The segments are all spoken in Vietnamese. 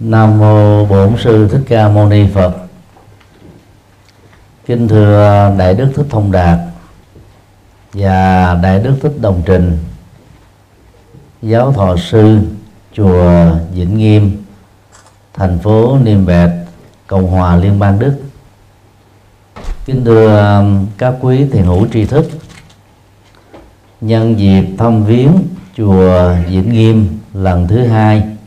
Nam mô Bổn sư Thích Ca Mâu Ni Phật. Kính thưa Đại đức Thích Thông Đạt và Đại đức Thích Đồng Trình, giáo thọ sư chùa Vĩnh Nghiêm, thành phố Niêm Bẹt, Cộng hòa Liên bang Đức. Kính thưa các quý thiền hữu tri thức, nhân dịp thăm viếng chùa Vĩnh Nghiêm lần thứ hai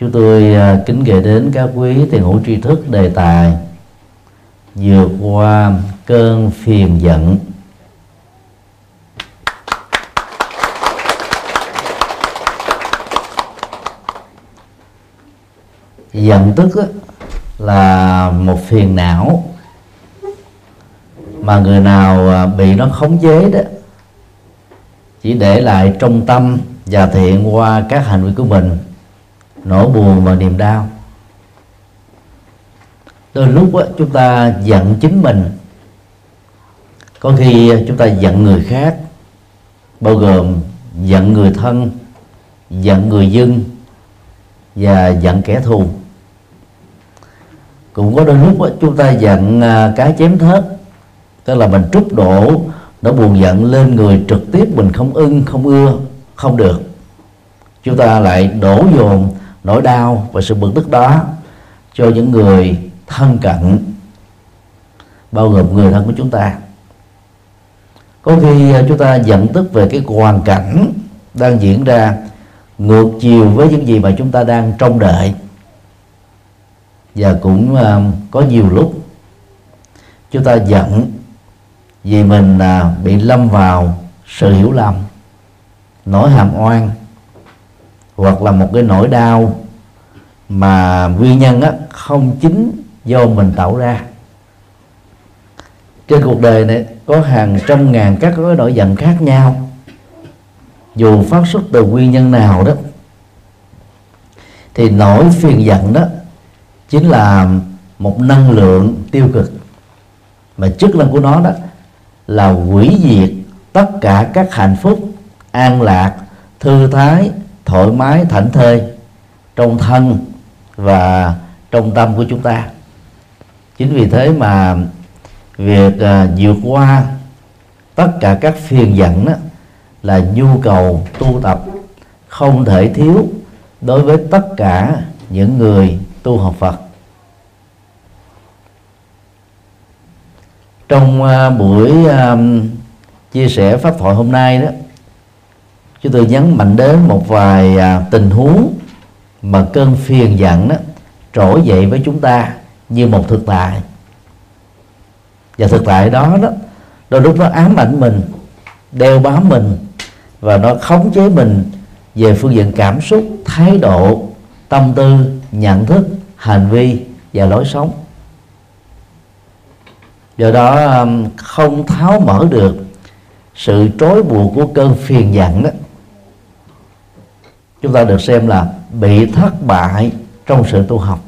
chúng tôi à, kính gửi đến các quý tiền hữu tri thức, đề tài vượt qua cơn phiền giận. Giận tức là một phiền não mà người nào à, bị nó khống chế đó, chỉ để lại trong tâm và thiện qua các hành vi của mình nỗi buồn và niềm đau. Đôi lúc đó, chúng ta giận chính mình. Có khi chúng ta giận người khác bao gồm giận người thân giận người dân và giận kẻ thù. Cũng có đôi lúc đó, chúng ta giận à, cái chém thớt tức là mình trút đổ nó buồn giận lên người trực tiếp mình không ưng không ưa không được. Chúng ta lại đổ dồn nỗi đau và sự bực tức đó cho những người thân cận bao gồm người thân của chúng ta. Có khi à, chúng ta giận tức về cái hoàn cảnh đang diễn ra ngược chiều với những gì mà chúng ta đang trông đợi. Và cũng uh, có nhiều lúc chúng ta giận vì mình uh, bị lâm vào sự hiểu lầm nỗi hàm oan hoặc là một cái nỗi đau mà nguyên nhân á, không chính do mình tạo ra. Trên cuộc đời này có hàng trăm ngàn các cái nỗi giận khác nhau. Dù phát xuất từ nguyên nhân nào đó thì nỗi phiền giận đó chính là một năng lượng tiêu cực. Mà chức năng của nó đó là hủy diệt tất cả các hạnh phúc an lạc thư thái thoải mái thảnh thơi trong thân và trong tâm của chúng ta. Chính vì thế mà việc à, vượt qua tất cả các phiền giận đó là nhu cầu tu tập không thể thiếu đối với tất cả những người tu học Phật. Trong uh, buổi uh, chia sẻ pháp thoại hôm nay đó chúng tôi nhấn mạnh đến một vài uh, tình huống mà cơn phiền giận đó trỗi dậy với chúng ta như một thực tại. Và thực tại đó đó, đôi lúc nó ám ảnh mình, đeo bám mình, và nó khống chế mình về phương diện cảm xúc, thái độ, tâm tư, nhận thức, hành vi và lối sống. Do đó um, không tháo mở được sự trói buộc của cơn phiền giận đó. Chúng ta được xem là bị thất bại trong sự tu học.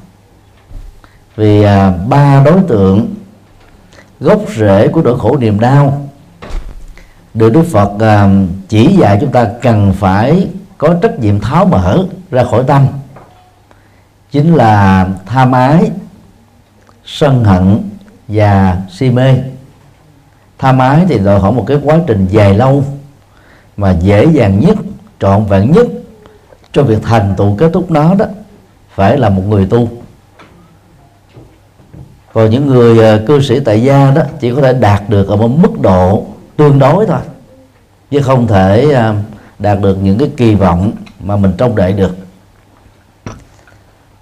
Vì à, ba đối tượng gốc rễ của nỗi khổ niềm đau được Đức Phật à, chỉ dạy chúng ta cần phải có trách nhiệm tháo mở ra khỏi tâm chính là tham ái sân hận và si mê. Tham ái thì đòi hỏi một cái quá trình dài lâu mà dễ dàng nhất trọn vẹn nhất cho việc thành tựu kết thúc nó đó phải là một người tu. Còn những người ờ, cư sĩ tại gia đó chỉ có thể đạt được ở một mức độ tương đối thôi chứ không thể ờ, đạt được những cái kỳ vọng mà mình trông đợi được.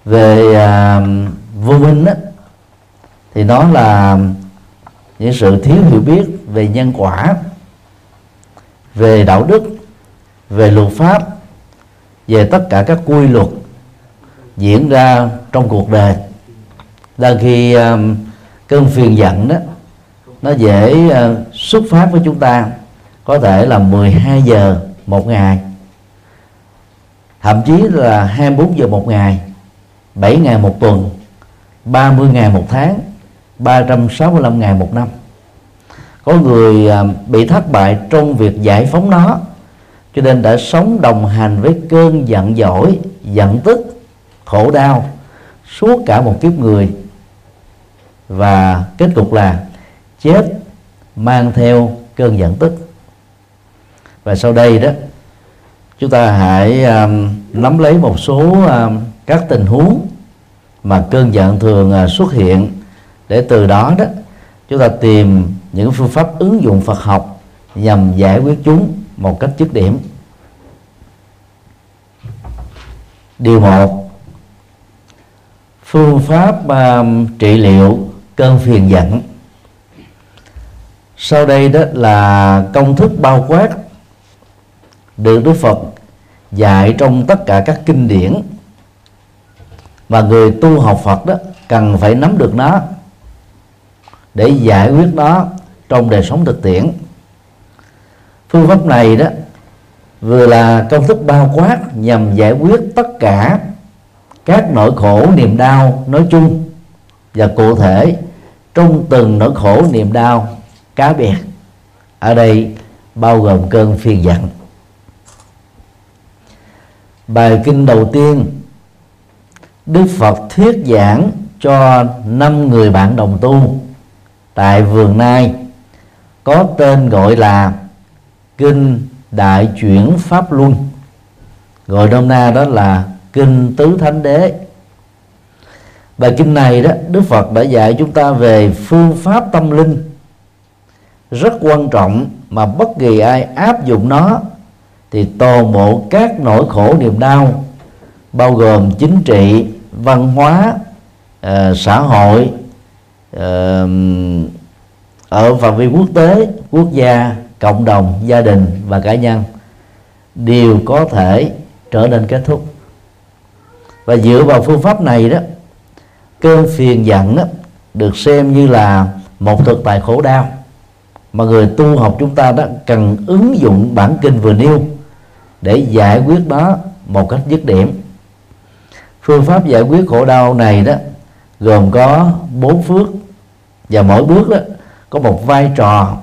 Về ờ, vô minh đó, thì nó là những sự thiếu hiểu biết về nhân quả về đạo đức về luật pháp về tất cả các quy luật diễn ra trong cuộc đời. Đang khi um, cơn phiền giận đó nó dễ uh, xuất phát với chúng ta có thể là 12 giờ một ngày thậm chí là 24 giờ một ngày 7 ngày một tuần 30 ngày một tháng 365 ngày một năm. Có người uh, bị thất bại trong việc giải phóng nó cho nên đã sống đồng hành với cơn giận dỗi giận tức khổ đau suốt cả một kiếp người. Và kết cục là chết mang theo cơn giận tức. Và sau đây đó chúng ta hãy um, nắm lấy một số um, các tình huống mà cơn giận thường uh, xuất hiện. Để từ đó đó chúng ta tìm những phương pháp ứng dụng Phật học nhằm giải quyết chúng một cách dứt điểm. Điều một. Phương pháp uh, trị liệu cơn phiền giận. Sau đây đó là công thức bao quát được Đức Phật dạy trong tất cả các kinh điển và người tu học Phật đó cần phải nắm được nó để giải quyết nó trong đời sống thực tiễn phương pháp này đó vừa là công thức bao quát nhằm giải quyết tất cả các nỗi khổ niềm đau nói chung và cụ thể trong từng nỗi khổ niềm đau cá biệt. Ở đây bao gồm cơn phiền giận. Bài kinh đầu tiên, đức phật thuyết giảng cho năm người bạn đồng tu tại vườn nai có tên gọi là kinh đại chuyển pháp luân. Gọi nôm na đó là kinh tứ thánh đế. Bài kinh này đó đức phật đã dạy chúng ta về phương pháp tâm linh. Rất quan trọng mà bất kỳ ai áp dụng nó thì toàn bộ các nỗi khổ niềm đau bao gồm chính trị văn hóa uh, xã hội uh, ở phạm vi quốc tế quốc gia cộng đồng gia đình và cá nhân đều có thể trở nên kết thúc. Và dựa vào phương pháp này đó cơn phiền giận đó, được xem như là một thực tại khổ đau mà người tu học chúng ta đó cần ứng dụng bản kinh vừa nêu để giải quyết nó một cách dứt điểm. Phương pháp giải quyết khổ đau này đó gồm có bốn phước và mỗi bước đó có một vai trò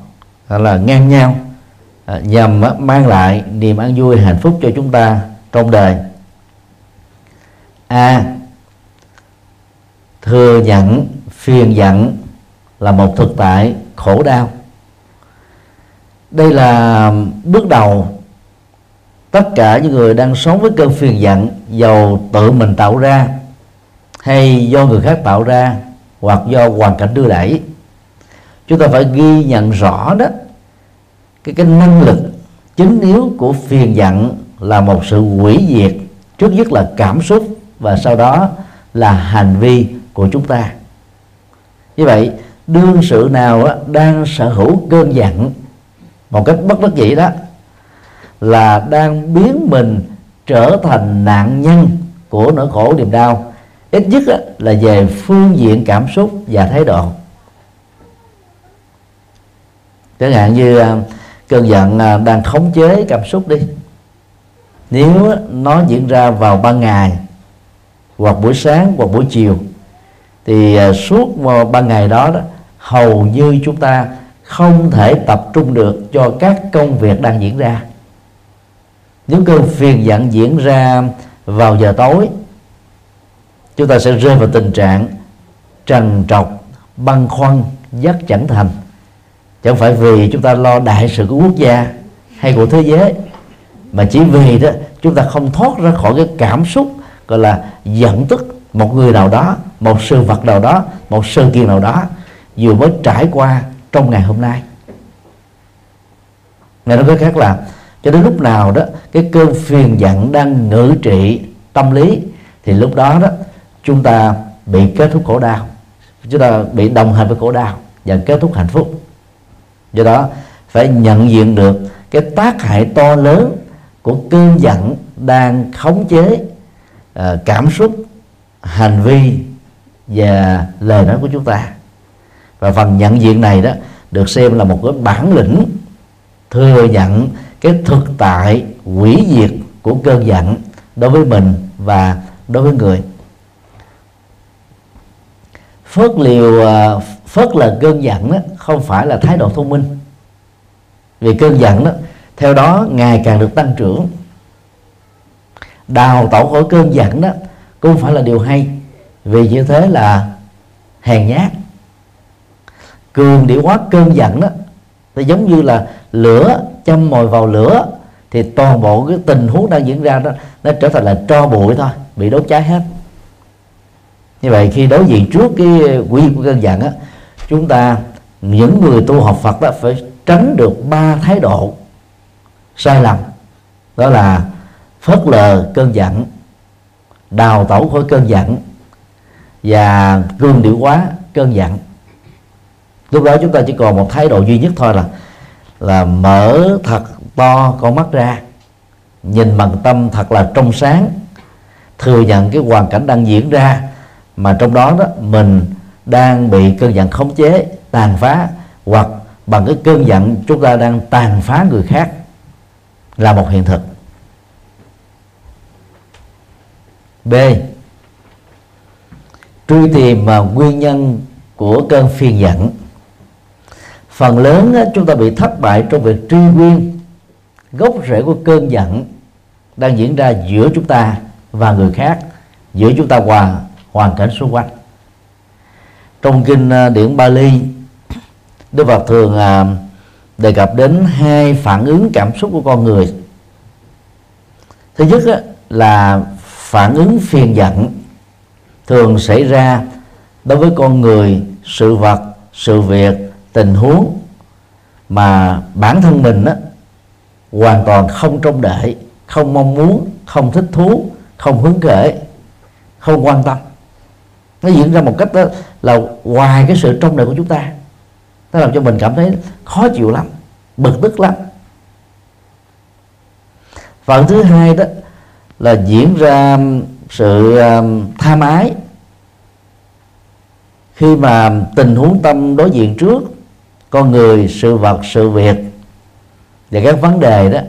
là ngang nhau. À, nhằm mang lại niềm an vui, hạnh phúc cho chúng ta trong đời. A. Thừa nhận, phiền giận là một thực tại khổ đau. Đây là bước đầu. Tất cả những người đang sống với cơn phiền giận, dầu tự mình tạo ra, hay do người khác tạo ra, hoặc do hoàn cảnh đưa đẩy chúng ta phải ghi nhận rõ đó. Cái cái năng lực chính yếu của phiền giận là một sự hủy diệt, trước nhất là cảm xúc và sau đó là hành vi của chúng ta. Như vậy, đương sự nào đang sở hữu cơn giận, một cách bất đắc dĩ đó, là đang biến mình trở thành nạn nhân của nỗi khổ niềm đau, ít nhất là về phương diện cảm xúc và thái độ chẳng hạn như à, cơn giận à, đang khống chế cảm xúc đi. Nếu nó diễn ra vào ban ngày hoặc buổi sáng hoặc buổi chiều thì à, suốt ban ngày đó, đó hầu như chúng ta không thể tập trung được cho các công việc đang diễn ra. Nếu cơn phiền giận diễn ra vào giờ tối chúng ta sẽ rơi vào tình trạng trần trọc băn khoăn dắt chẳng thành chẳng phải vì chúng ta lo đại sự của quốc gia hay của thế giới, mà chỉ vì đó chúng ta không thoát ra khỏi cái cảm xúc, gọi là giận tức một người nào đó, một sự vật nào đó, một sự kiện nào đó, vừa mới trải qua trong ngày hôm nay. Nghe nói cách khác là cho đến lúc nào đó cái cơn phiền giận đang ngự trị tâm lý, thì lúc đó đó chúng ta bị kết thúc khổ đau. Chúng ta bị đồng hành với khổ đau và kết thúc hạnh phúc do đó phải nhận diện được cái tác hại to lớn của cơn giận đang khống chế uh, cảm xúc hành vi và lời nói của chúng ta. Và phần nhận diện này đó được xem là một cái bản lĩnh thừa nhận cái thực tại hủy diệt của cơn giận đối với mình và đối với người. Phớt liều ờ, phớt lờ cơn giận đó, không phải là thái độ thông minh. Vì cơn giận đó, theo đó ngày càng được tăng trưởng. Đào tạo khỏi cơn giận đó cũng phải là điều hay, vì như thế là hèn nhát. Cường điệu hóa cơn giận đó thì giống như là lửa, châm mồi vào lửa, thì toàn bộ cái tình huống đang diễn ra đó, nó trở thành là tro bụi thôi, bị đốt cháy hết. Như vậy khi đối diện trước cái quy của cơn giận á chúng ta, những người tu học Phật đó phải tránh được ba thái độ sai lầm. Đó là phớt lờ cơn giận, đào tẩu khỏi cơn giận, và cương điệu quá cơn giận. Lúc đó chúng ta chỉ còn một thái độ duy nhất thôi là là mở thật to con mắt ra, nhìn bằng tâm thật là trong sáng, thừa nhận cái hoàn cảnh đang diễn ra, mà trong đó đó mình đang bị cơn giận khống chế, tàn phá, hoặc bằng cái cơn giận chúng ta đang tàn phá người khác là một hiện thực. B. Truy tìm mà nguyên nhân của cơn phiền giận. Phần lớn chúng ta bị thất bại trong việc truy nguyên. Gốc rễ của cơn giận đang diễn ra giữa chúng ta và người khác, giữa chúng ta và hoàn cảnh xung quanh trong kinh à, điển Bali Đức Phật thường à, đề cập đến hai phản ứng cảm xúc của con người. Thứ nhất là phản ứng phiền giận thường xảy ra đối với con người sự vật sự việc tình huống mà bản thân mình á, hoàn toàn không trông đợi không mong muốn không thích thú không hứng khởi không quan tâm nó diễn ra một cách đó là ngoài cái sự trong đời của chúng ta. Nó làm cho mình cảm thấy khó chịu lắm, bực tức lắm. Phần thứ hai đó là diễn ra sự um, tham ái khi mà tình huống tâm đối diện trước, con người, sự vật, sự việc và các vấn đề đó,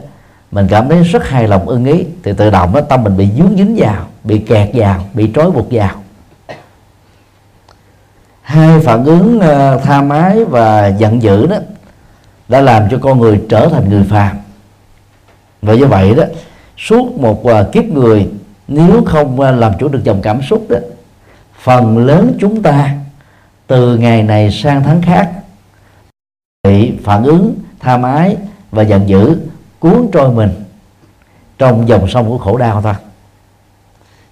mình cảm thấy rất hài lòng, ưng ý. Thì tự động đó tâm mình bị dướng dính vào, bị kẹt vào, bị trói buộc vào hai phản ứng uh, tha mái và giận dữ đó đã làm cho con người trở thành người phàm. Và như vậy đó suốt một uh, kiếp người nếu không uh, làm chủ được dòng cảm xúc đó phần lớn chúng ta từ ngày này sang tháng khác bị phản ứng tha mái và giận dữ cuốn trôi mình trong dòng sông của khổ đau thôi.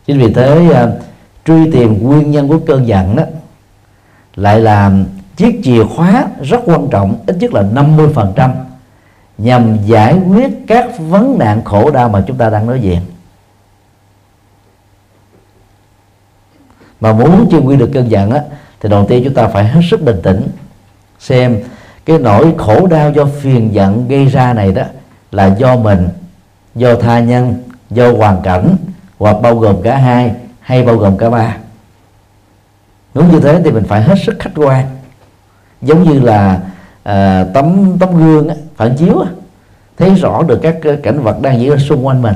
Chính vì thế uh, truy tìm nguyên nhân của cơn giận đó lại là chiếc chìa khóa rất quan trọng, ít nhất là 50% nhằm giải quyết các vấn nạn khổ đau mà chúng ta đang nói diện mà muốn chưa quy được cơn giận á, thì đầu tiên chúng ta phải hết sức bình tĩnh, xem cái nỗi khổ đau do phiền giận gây ra này đó là do mình, do tha nhân, do hoàn cảnh, hoặc bao gồm cả hai, hay bao gồm cả ba nếu như thế thì mình phải hết sức khách quan. Giống như là à, tấm tấm gương á, phản chiếu á, thấy rõ được các cảnh vật đang diễn ra xung quanh mình.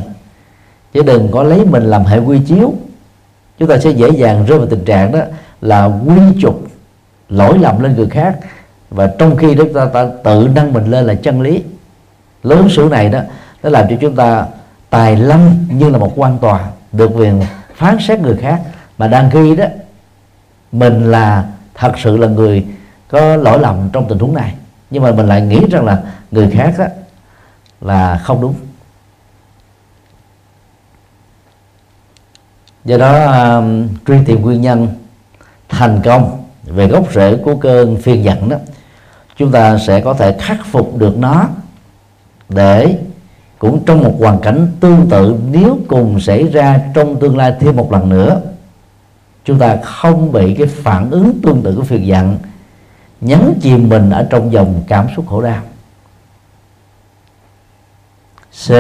Chứ đừng có lấy mình làm hệ quy chiếu. Chúng ta sẽ dễ dàng rơi vào tình trạng đó là quy chụp lỗi lầm lên người khác. Và trong khi đó ta, ta tự nâng mình lên là chân lý. Lớn sử này đó nó làm cho chúng ta tài lâm như là một quan tòa được quyền phán xét người khác. Mà đang khi đó mình là thật sự là người có lỗi lầm trong tình huống này. Nhưng mà mình lại nghĩ rằng là người khác đó là không đúng. Do đó um, truy tìm nguyên nhân thành công về gốc rễ của cơn phiền giận đó chúng ta sẽ có thể khắc phục được nó để cũng trong một hoàn cảnh tương tự nếu cùng xảy ra trong tương lai thêm một lần nữa chúng ta không bị cái phản ứng tương tự của phiền giận, nhấn chìm mình ở trong dòng cảm xúc khổ đau. C.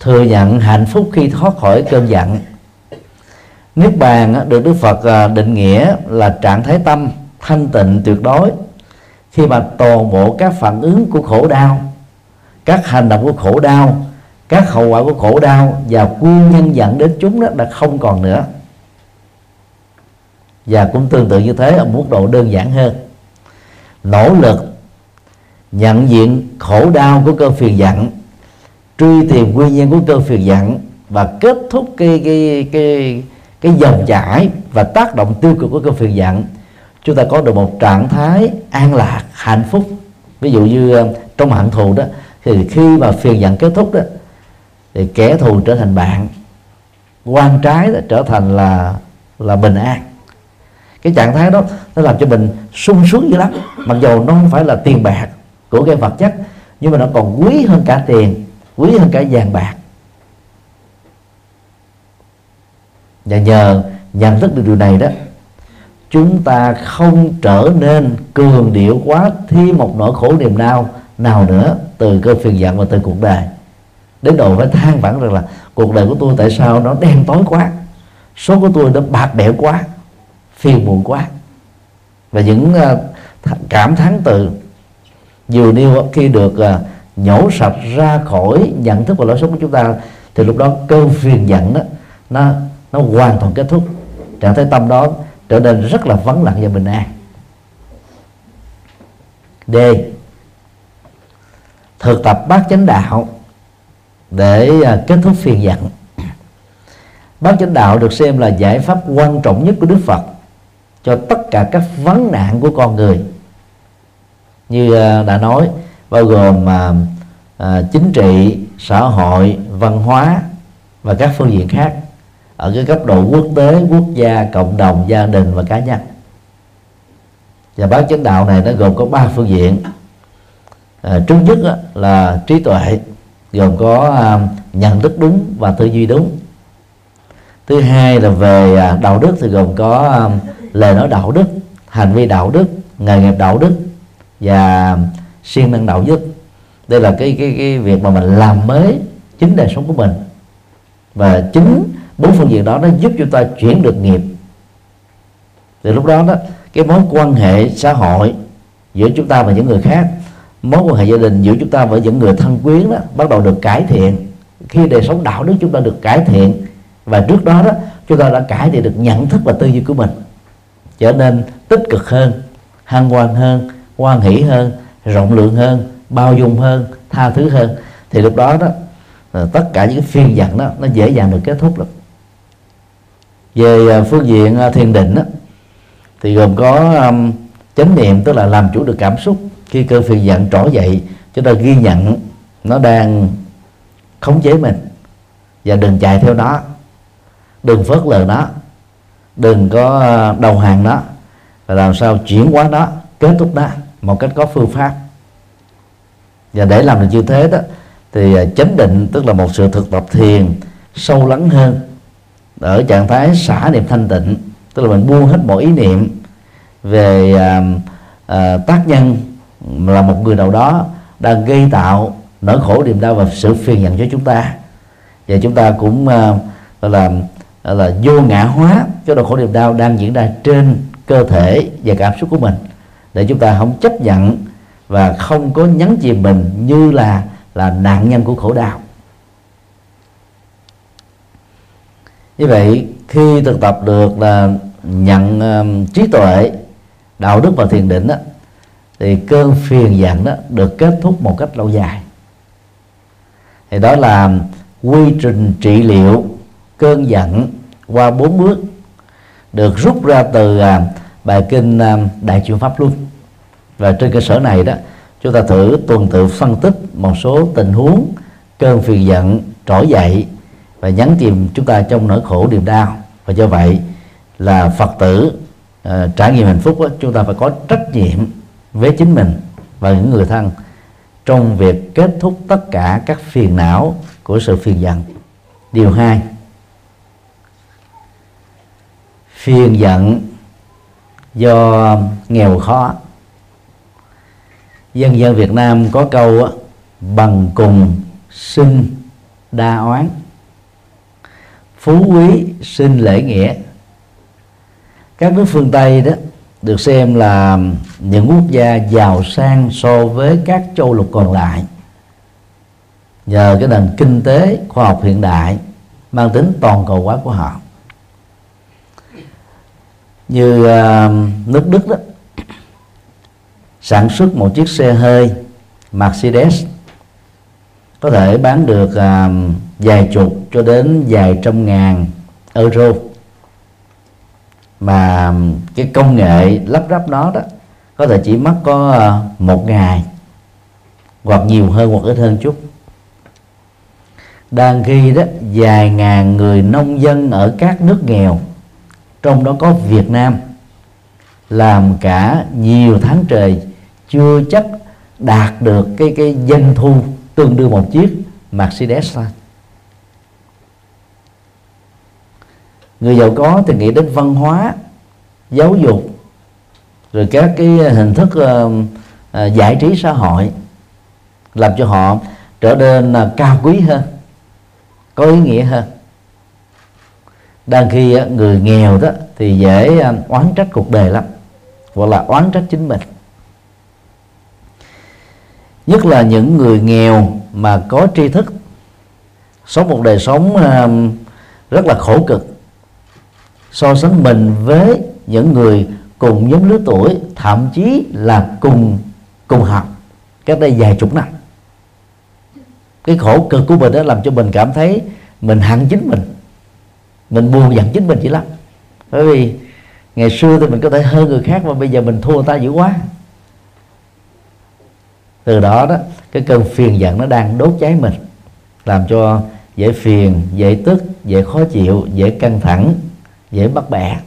Thừa nhận hạnh phúc khi thoát khỏi cơn giận. Niết bàn được Đức Phật à, định nghĩa là trạng thái tâm thanh tịnh tuyệt đối. Khi mà toàn bộ các phản ứng của khổ đau, các hành động của khổ đau các hậu quả của khổ đau và nguyên nhân dẫn đến chúng đó đã không còn nữa. Và cũng tương tự như thế, ở mức độ đơn giản hơn. Nỗ lực nhận diện khổ đau của cơn phiền giận, truy tìm nguyên nhân của cơn phiền giận và kết thúc cái cái cái cái dòng chảy và tác động tiêu cực của cơn phiền giận, chúng ta có được một trạng thái an lạc, hạnh phúc. Ví dụ như ờ, trong hận thù đó, thì khi mà phiền giận kết thúc đó thì kẻ thù trở thành bạn, quan trái đó trở thành là là bình an. Cái trạng thái đó, nó làm cho mình sung sướng dữ lắm. Mặc dù nó không phải là tiền bạc của cái vật chất, nhưng mà nó còn quý hơn cả tiền, quý hơn cả vàng bạc. Và nhờ nhận thức được điều này đó, chúng ta không trở nên cường điệu quá thêm một nỗi khổ niềm đau nào nữa từ cơn phiền giận và từ cuộc đời đến độ phải than vãn rằng là cuộc đời của tôi tại sao nó đen tối quá số của tôi nó bạc bẽo quá phiền muộn quá. Và những uh, cảm thán từ nhiều điều khi được uh, nhổ sạch ra khỏi nhận thức và lối sống của chúng ta thì lúc đó cơn phiền giận đó nó nó hoàn toàn kết thúc. Trạng thái tâm đó trở nên rất là vắng lặng và bình an. D. Thực tập bát chánh đạo để à, kết thúc phiền giận bát chánh đạo được xem là giải pháp quan trọng nhất của đức phật cho tất cả các vấn nạn của con người. Như à, đã nói bao gồm à, à, chính trị xã hội văn hóa và các phương diện khác ở cái cấp độ quốc tế quốc gia cộng đồng gia đình và cá nhân. Và bát chánh đạo này nó gồm có ba phương diện. À, trước nhất là trí tuệ gồm có à, nhận thức đúng và tư duy đúng. Thứ hai là về à, đạo đức thì gồm có à, lời nói đạo đức, hành vi đạo đức, nghề nghiệp đạo đức và siêng năng đạo đức. Đây là cái cái cái việc mà mình làm mới chính đời sống của mình. Và chính bốn phương diện đó nó giúp chúng ta chuyển được nghiệp. Từ lúc đó đó, cái mối quan hệ xã hội giữa chúng ta và những người khác mối quan hệ gia đình giữa chúng ta với những người thân quyến đó bắt đầu được cải thiện. Khi đời sống đạo đức chúng ta được cải thiện và trước đó đó chúng ta đã cải thiện được nhận thức và tư duy của mình trở nên tích cực hơn hăng hoan hơn quan hỷ hơn rộng lượng hơn bao dung hơn tha thứ hơn. Thì lúc đó đó à, tất cả những cái phiên giận đó nó dễ dàng được kết thúc lắm. Về à, phương diện à, thiền định đó, thì gồm có um, chánh niệm tức là làm chủ được cảm xúc khi cơn phiền giận trỗi dậy chúng ta ghi nhận nó đang khống chế mình. Và đừng chạy theo nó. Đừng phớt lờ nó. Đừng có à, đầu hàng nó. Và làm sao chuyển hóa nó kết thúc nó một cách có phương pháp. Và để làm được như thế đó thì à, chánh định tức là một sự thực tập thiền sâu lắng hơn ở trạng thái xả niệm thanh tịnh. Tức là mình buông hết mọi ý niệm về à, à, tác nhân là một người nào đó đang gây tạo nỗi khổ niềm đau và sự phiền nhận cho chúng ta. Và chúng ta cũng uh, là là vô ngã hóa cái nỗi khổ niềm đau đang diễn ra trên cơ thể và cảm xúc của mình. Để chúng ta không chấp nhận và không có nhấn chìm mình như là là nạn nhân của khổ đau. Như vậy khi thực tập được là nhận um, trí tuệ đạo đức và thiền định đó, thì cơn phiền giận đó được kết thúc một cách lâu dài. Thì đó là quy trình trị liệu cơn giận qua bốn bước được rút ra từ à, bài kinh à, đại chuyển pháp luân. Và trên cơ sở này đó chúng ta thử tuần tự phân tích một số tình huống cơn phiền giận trỗi dậy và nhắn tìm chúng ta trong nỗi khổ niềm đau. Và do vậy là phật tử uh, trải nghiệm hạnh phúc đó, chúng ta phải có trách nhiệm với chính mình và những người thân trong việc kết thúc tất cả các phiền não của sự phiền giận. Điều hai, phiền giận do nghèo khó. Dân dân Việt Nam có câu bằng cùng sinh đa oán. Phú quý sinh lễ nghĩa. Các nước phương tây đó được xem là những quốc gia giàu sang so với các châu lục còn lại. Nhờ cái nền kinh tế khoa học hiện đại mang tính toàn cầu hóa của họ. Như uh, nước đức đó sản xuất một chiếc xe hơi Mercedes có thể bán được uh, vài chục cho đến vài trăm ngàn euro mà cái công nghệ lắp ráp nó đó, có thể chỉ mất có ờ, một ngày, hoặc nhiều hơn hoặc ít hơn chút. Đang khi đó, vài ngàn người nông dân ở các nước nghèo, trong đó có Việt Nam, làm cả nhiều tháng trời chưa chắc đạt được cái cái doanh thu tương đương một chiếc Mercedes thôi người giàu có thì nghĩ đến văn hóa giáo dục rồi các cái hình thức uh, uh, giải trí xã hội làm cho họ trở nên uh, cao quý hơn có ý nghĩa hơn. Đang khi uh, người nghèo đó thì dễ uh, oán trách cuộc đời lắm hoặc là oán trách chính mình. Nhất là những người nghèo mà có tri thức sống một đời sống uh, rất là khổ cực so sánh mình với những người cùng nhóm lứa tuổi, thậm chí là cùng cùng học cách đây vài chục năm. Cái khổ cực của mình đó làm cho mình cảm thấy mình hận chính mình. Mình buồn giận chính mình chỉ lắm. Bởi vì ngày xưa thì mình có thể hơn người khác mà bây giờ mình thua ta dữ quá. Từ đó đó, cái cơn phiền giận nó đang đốt cháy mình, làm cho dễ phiền, dễ tức, dễ khó chịu, dễ căng thẳng dễ bắt bẻ.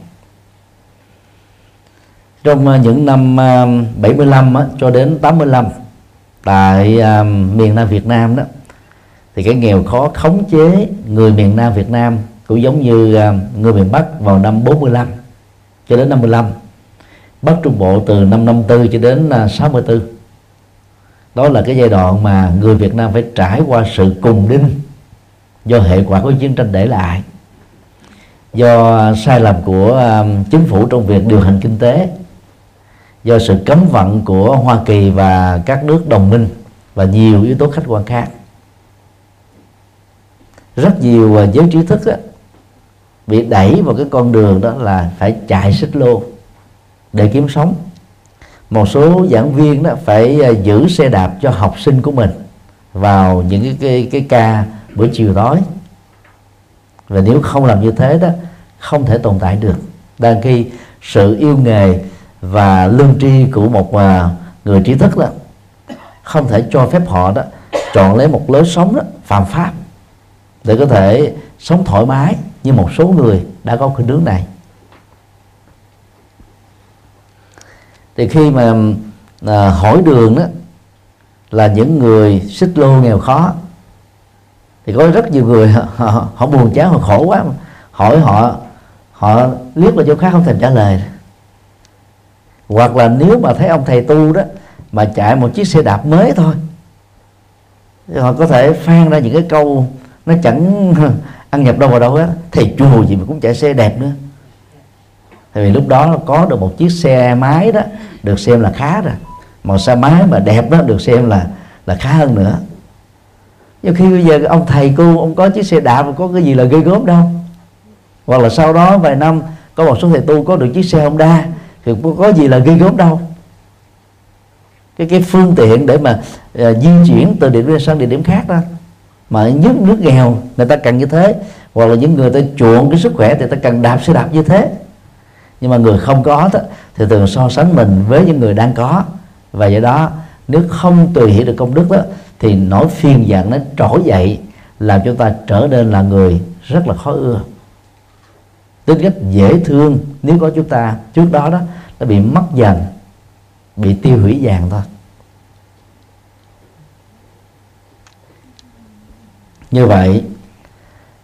Trong à, những năm 75 à, cho đến 85 tại à, miền Nam Việt Nam đó thì cái nghèo khó khống chế người miền Nam Việt Nam cũng giống như à, người miền Bắc vào năm 45 cho đến 55 Bắc Trung Bộ từ năm 54 cho đến 64 đó là cái giai đoạn mà người Việt Nam phải trải qua sự cùng đinh do hệ quả của chiến tranh để lại do sai lầm của um, chính phủ trong việc điều hành kinh tế do sự cấm vận của Hoa Kỳ và các nước đồng minh và nhiều yếu tố khách quan khác. Rất nhiều uh, giới trí thức đó, bị đẩy vào cái con đường đó là phải chạy xích lô để kiếm sống. Một số giảng viên đó phải uh, giữ xe đạp cho học sinh của mình vào những cái cái, cái ca buổi chiều tối và nếu không làm như thế đó không thể tồn tại được. Đang khi sự yêu nghề và lương tri của một à, người trí thức đó không thể cho phép họ đó chọn lấy một lối sống đó phạm pháp để có thể sống thoải mái như một số người đã có khuynh hướng này. Thì khi mà à, hỏi đường đó là những người xích lô nghèo khó thì có rất nhiều người họ, họ buồn chán họ khổ quá. Hỏi họ họ liếc vào chỗ khác không thèm trả lời. Hoặc là nếu mà thấy ông thầy tu đó mà chạy một chiếc xe đạp mới thôi thì họ có thể phan ra những cái câu nó chẳng ăn nhập đâu vào đâu á thầy chùa gì mà cũng chạy xe đẹp nữa. Thì lúc đó có được một chiếc xe máy đó được xem là khá rồi. Màu xe máy mà đẹp đó được xem là là khá hơn nữa nhưng khi bây giờ ông thầy cô ông có chiếc xe đạp mà có cái gì là gây gớm đâu. Hoặc là sau đó vài năm có một số thầy tu có được chiếc xe Honda thì có, có gì là ghi gớm đâu. Cái cái phương tiện để mà uh, di chuyển từ địa điểm sang địa điểm khác đó. Mà nhất nước nghèo người ta cần như thế. Hoặc là những người ta chuộng cái sức khỏe thì ta cần đạp xe đạp như thế. Nhưng mà người không có đó, thì thường so sánh mình với những người đang có. Và do đó nếu không tùy hiểu được công đức đó thì nỗi phiền giận nó trỗi dậy, làm chúng ta trở nên là người rất là khó ưa. Tính cách dễ thương, nếu có chúng ta trước đó đó, nó bị mất dần, bị tiêu hủy vàng thôi. Như vậy,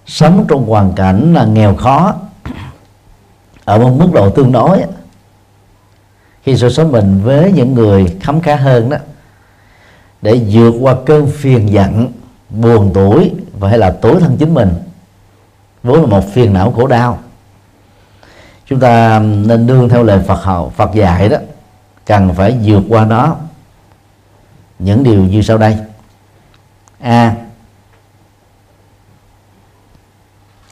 sống trong hoàn cảnh là nghèo khó, ở một mức độ tương đối, khi so sánh mình với những người khấm khá hơn đó để vượt qua cơn phiền giận, buồn tuổi và hay là tối thân chính mình vốn là một phiền não khổ đau. Chúng ta nên đương theo lời Phật hậu Phật dạy đó, cần phải vượt qua nó. Những điều như sau đây. A.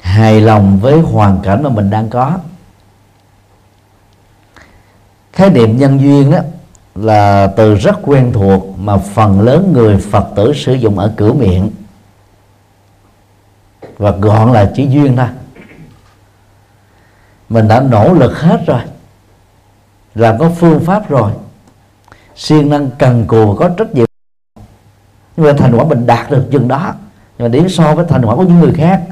Hài lòng với hoàn cảnh mà mình đang có. Khái niệm nhân duyên đó là từ rất quen thuộc mà phần lớn người phật tử sử dụng ở cửa miệng. Và gọn là chỉ duyên thôi. Mình đã nỗ lực hết rồi làm có phương pháp rồi. Siêng năng cần cù có trách nhiệm. Nhưng mà thành quả mình đạt được chừng đó. Nhưng mà điểm so với thành quả của những người khác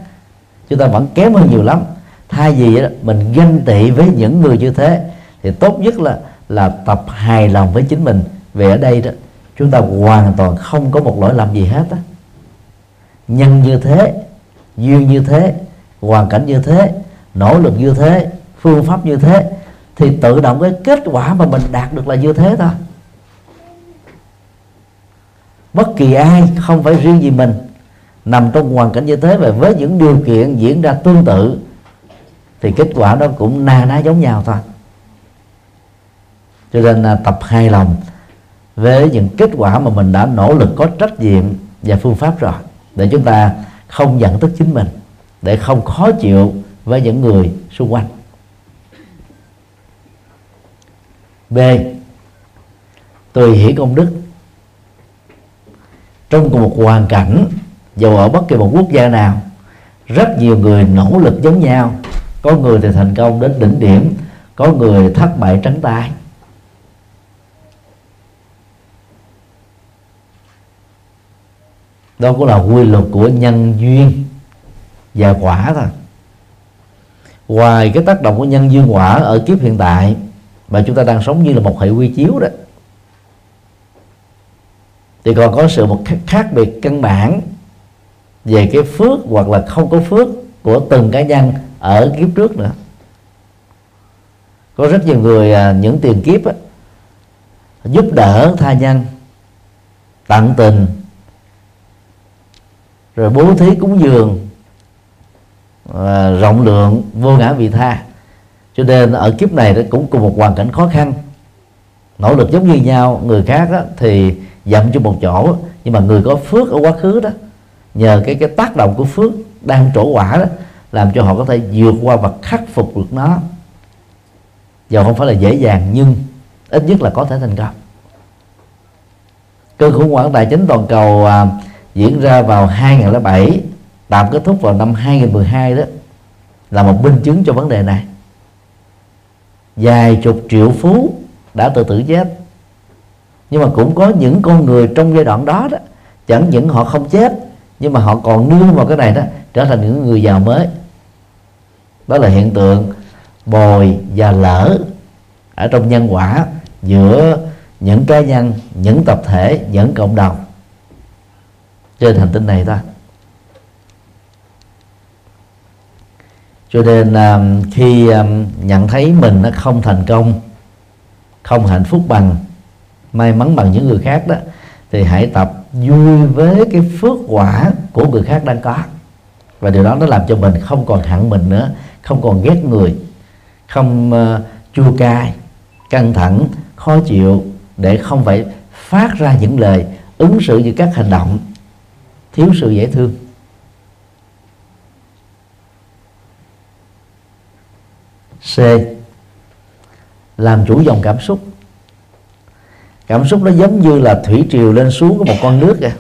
chúng ta vẫn kém hơn nhiều lắm. Thay vì đó, mình ganh tị với những người như thế thì tốt nhất là là tập hài lòng với chính mình. Về ở đây đó, chúng ta hoàn toàn không có một lỗi lầm gì hết á. Nhân như thế, duyên như thế, hoàn cảnh như thế, nỗ lực như thế, phương pháp như thế, thì tự động cái kết quả mà mình đạt được là như thế thôi. Bất kỳ ai không phải riêng gì mình, nằm trong hoàn cảnh như thế và với những điều kiện diễn ra tương tự, thì kết quả đó cũng na ná giống nhau thôi cho nên là tập hai lòng với những kết quả mà mình đã nỗ lực, có trách nhiệm và phương pháp rồi, để chúng ta không giận tức chính mình, để không khó chịu với những người xung quanh. B. Tùy hỷ công đức. Trong cùng một hoàn cảnh, dù ở bất kỳ một quốc gia nào, rất nhiều người nỗ lực giống nhau. Có người thì thành công đến đỉnh điểm, có người thất bại trắng tay. Đó cũng là quy luật của nhân duyên và quả thôi. Ngoài cái tác động của nhân duyên quả ở kiếp hiện tại mà chúng ta đang sống như là một hệ quy chiếu đó thì còn có sự một khác biệt căn bản về cái phước hoặc là không có phước của từng cá nhân ở kiếp trước nữa. Có rất nhiều người à, những tiền kiếp á, giúp đỡ tha nhân tận tình rồi bố thí cúng dường à, rộng lượng vô ngã vị tha. Cho nên ở kiếp này nó cũng cùng một hoàn cảnh khó khăn. Nỗ lực giống như nhau người khác đó, thì dậm cho một chỗ nhưng mà người có phước ở quá khứ đó nhờ cái cái tác động của phước đang trổ quả đó làm cho họ có thể vượt qua và khắc phục được nó. Dù không phải là dễ dàng nhưng ít nhất là có thể thành công. Cơn khủng hoảng tài chính toàn cầu à, diễn ra vào 2007 tạm kết thúc vào năm 2012 đó, là một minh chứng cho vấn đề này. Vài chục triệu phú đã tự tử chết. Nhưng mà cũng có những con người trong giai đoạn đó đó, chẳng những họ không chết, nhưng mà họ còn nương vào cái này đó, trở thành những người giàu mới. Đó là hiện tượng bồi và lỡ ở trong nhân quả giữa những cá nhân, những tập thể, những cộng đồng trên hành tinh này ta. Cho nên um, khi um, nhận thấy mình nó không thành công không hạnh phúc bằng may mắn bằng những người khác đó thì hãy tập vui với cái phước quả của người khác đang có. Và điều đó nó làm cho mình không còn hận mình nữa không còn ghét người không uh, chua cay căng thẳng khó chịu để không phải phát ra những lời ứng xử với các hành động thiếu sự dễ thương. C. Làm chủ dòng cảm xúc. Cảm xúc nó giống như là thủy triều lên xuống của một con nước kìa.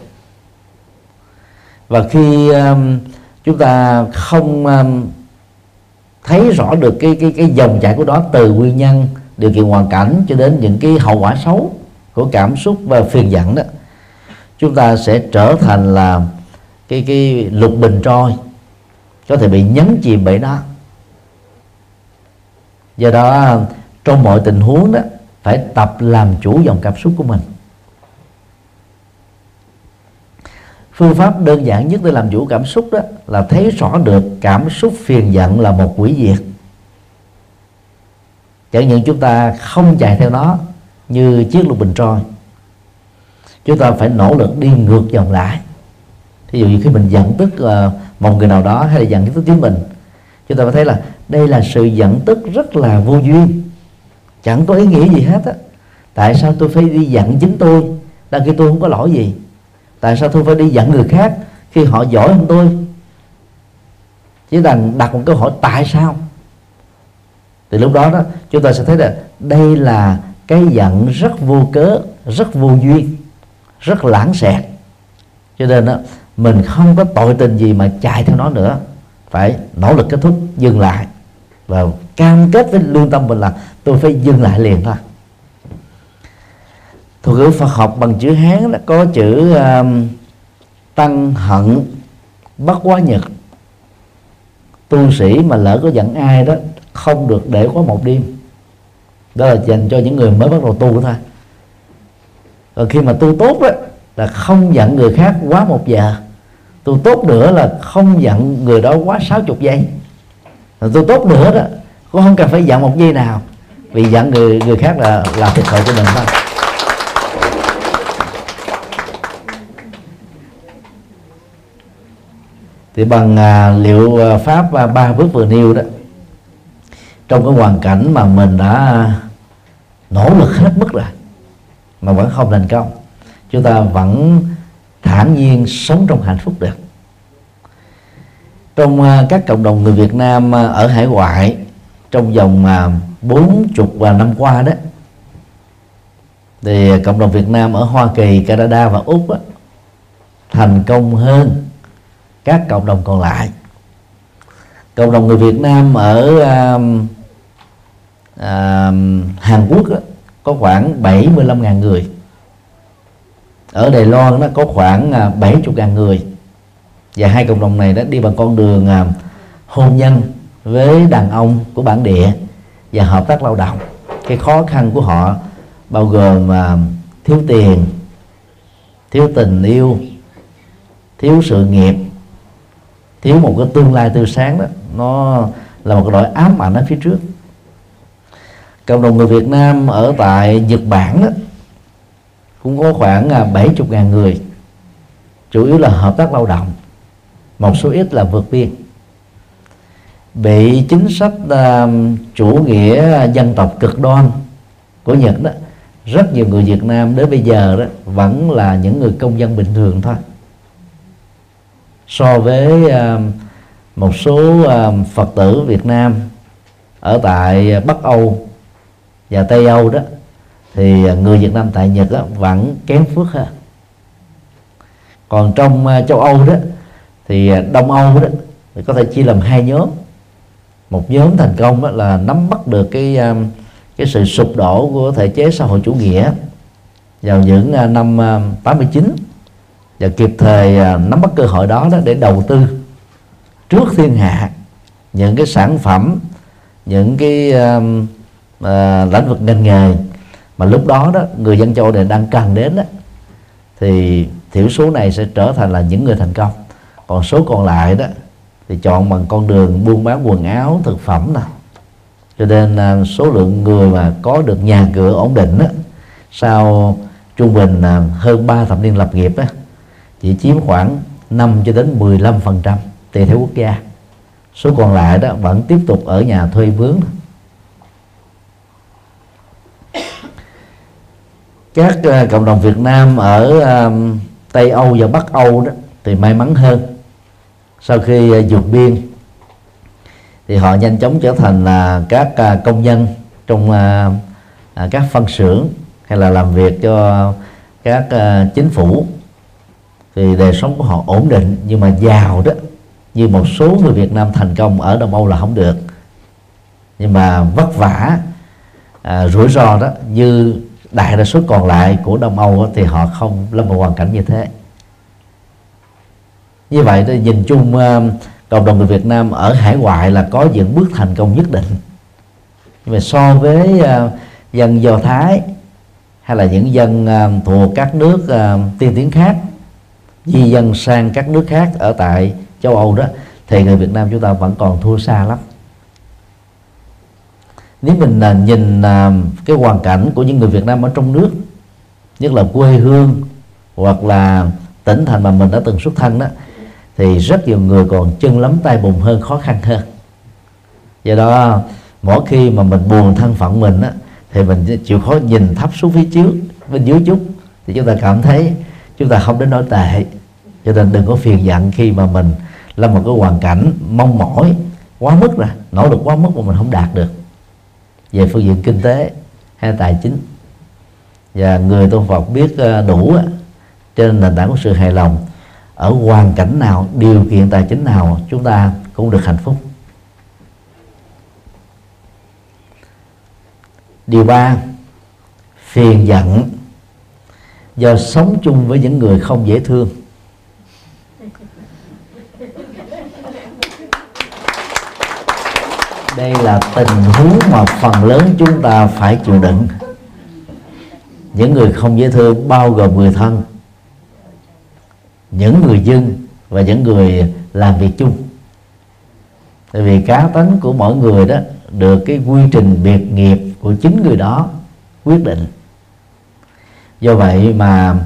Và khi um, chúng ta không um, thấy rõ được cái cái cái dòng chảy của đó từ nguyên nhân điều kiện hoàn cảnh cho đến những cái hậu quả xấu của cảm xúc và phiền giận đó chúng ta sẽ trở thành là cái cái lục bình trôi, có thể bị nhấn chìm bởi nó. Do đó, trong mọi tình huống đó, phải tập làm chủ dòng cảm xúc của mình. Phương pháp đơn giản nhất để làm chủ cảm xúc đó là thấy rõ được cảm xúc phiền giận là một quỷ diệt. Chẳng những chúng ta không chạy theo nó như chiếc lục bình trôi chúng ta phải nỗ lực đi ngược dòng lại. Thí dụ như khi mình giận tức ờ, uh, một người nào đó hay là giận tức chính mình chúng ta phải thấy là đây là sự giận tức rất là vô duyên. Chẳng có ý nghĩa gì hết á. Tại sao tôi phải đi giận chính tôi đang khi tôi không có lỗi gì? Tại sao tôi phải đi giận người khác khi họ giỏi hơn tôi? Chỉ là đặt một câu hỏi tại sao? Thì lúc đó đó chúng ta sẽ thấy là đây là cái giận rất vô cớ rất vô duyên rất lãng xẹt. Cho nên đó mình không có tội tình gì mà chạy theo nó nữa. Phải nỗ lực kết thúc dừng lại. Và cam kết với lương tâm mình là tôi phải dừng lại liền thôi. Thuật ngữ Phật học bằng chữ Hán đó có chữ um, tăng hận bất quá nhật. Tu sĩ mà lỡ có giận ai đó không được để quá một đêm. Đó là dành cho những người mới bắt đầu tu thôi còn khi mà tu tốt đó là không giận người khác quá một giờ. Tu tốt nữa là không giận người đó quá 60 giây. Rồi tu tốt nữa đó cũng không cần phải giận một giây nào. Vì giận người người khác là là thiệt thòi của mình thôi. Thì bằng à, liệu à, pháp à, ba bước vừa nêu đó trong cái hoàn cảnh mà mình đã à, nỗ lực hết mức rồi mà vẫn không thành công. Chúng ta vẫn thản nhiên sống trong hạnh phúc được. Trong à, các cộng đồng người Việt Nam à, ở hải ngoại trong vòng mà bốn chục và năm qua đó thì cộng đồng Việt Nam ở Hoa Kỳ, Canada và Úc đó, thành công hơn các cộng đồng còn lại. Cộng đồng người Việt Nam ở uh, uh, Hàn Quốc đó, có khoảng 75.000 người. Ở Đài Loan nó có khoảng à, 70.000 người. Và hai cộng đồng này đã đi bằng con đường à, hôn nhân với đàn ông của bản địa và hợp tác lao động. Cái khó khăn của họ bao gồm à, thiếu tiền, thiếu tình yêu, thiếu sự nghiệp, thiếu một cái tương lai tươi sáng đó. Nó là một cái loại ám ảnh ở phía trước cộng đồng người Việt Nam ở tại Nhật Bản đó cũng có khoảng 70 à, ngàn người. Chủ yếu là hợp tác lao động một số ít là vượt biên. Bị chính sách uh, chủ nghĩa dân tộc cực đoan của Nhật đó rất nhiều người Việt Nam đến bây giờ đó vẫn là những người công dân bình thường thôi. So với uh, một số uh, Phật tử Việt Nam ở tại Bắc Âu và Tây Âu đó thì người Việt Nam tại Nhật đó, vẫn kém phước hơn còn trong à, châu Âu đó thì à, Đông Âu đó thì có thể chia làm hai nhóm. Một nhóm thành công đó là nắm bắt được cái à, cái sự sụp đổ của thể chế xã hội chủ nghĩa vào những năm 89 và kịp thời nắm bắt cơ hội đó, đó để đầu tư trước thiên hạ những cái sản phẩm những cái à, lĩnh vực ngành nghề. Mà lúc đó đó người dân châu này đang cần đến đó thì thiểu số này sẽ trở thành là những người thành công. Còn số còn lại đó thì chọn bằng con đường buôn bán quần áo thực phẩm nè. Cho nên à, số lượng người mà có được nhà cửa ổn định đó, sau trung bình à, hơn 3 thập niên lập nghiệp đó, chỉ chiếm khoảng 5 cho đến 15 phần trăm tùy theo quốc gia. Số còn lại đó vẫn tiếp tục ở nhà thuê mướn các uh, cộng đồng Việt Nam ở uh, Tây Âu và Bắc Âu đó thì may mắn hơn. Sau khi uh, vượt biên thì họ nhanh chóng trở thành là uh, các uh, công nhân trong uh, uh, các phân xưởng hay là làm việc cho các uh, chính phủ. Thì đời sống của họ ổn định nhưng mà giàu đó như một số người Việt Nam thành công ở Đông Âu là không được. Nhưng mà vất vả à, rủi ro đó như đại đa số còn lại của Đông Âu thì họ không, lâm vào hoàn cảnh như thế. Như vậy thì nhìn chung ờ, cộng đồng người Việt Nam ở hải ngoại là có những bước thành công nhất định. Nhưng mà so với ờ, dân Do Thái hay là những dân ờ, thuộc các nước tiên tiến khác, di dân sang các nước khác ở tại châu Âu đó, thì người Việt Nam chúng ta vẫn còn thua xa lắm nếu mình là nhìn à, cái hoàn cảnh của những người Việt Nam ở trong nước nhất là quê hương hoặc là tỉnh thành mà mình đã từng xuất thân đó thì rất nhiều người còn chân lắm tay bùn hơn khó khăn hơn. Do đó mỗi khi mà mình buồn thân phận mình á thì mình chịu khó nhìn thấp xuống phía trước bên dưới chút thì chúng ta cảm thấy chúng ta không đến nỗi tệ. Cho nên đừng có phiền giận khi mà mình là một cái hoàn cảnh mong mỏi quá mức rồi nỗ lực quá mức mà mình không đạt được về phương diện kinh tế hay tài chính. Và người tôn Phật biết ờ, đủ trên nền tảng của sự hài lòng ở hoàn cảnh nào, điều kiện tài chính nào chúng ta cũng được hạnh phúc. Điều ba, phiền giận. Do sống chung với những người không dễ thương đây là tình huống mà phần lớn chúng ta phải chịu đựng. Những người không dễ thương bao gồm người thân những người dân và những người làm việc chung. Tại vì cá tính của mỗi người đó được cái quy trình biệt nghiệp của chính người đó quyết định. Do vậy mà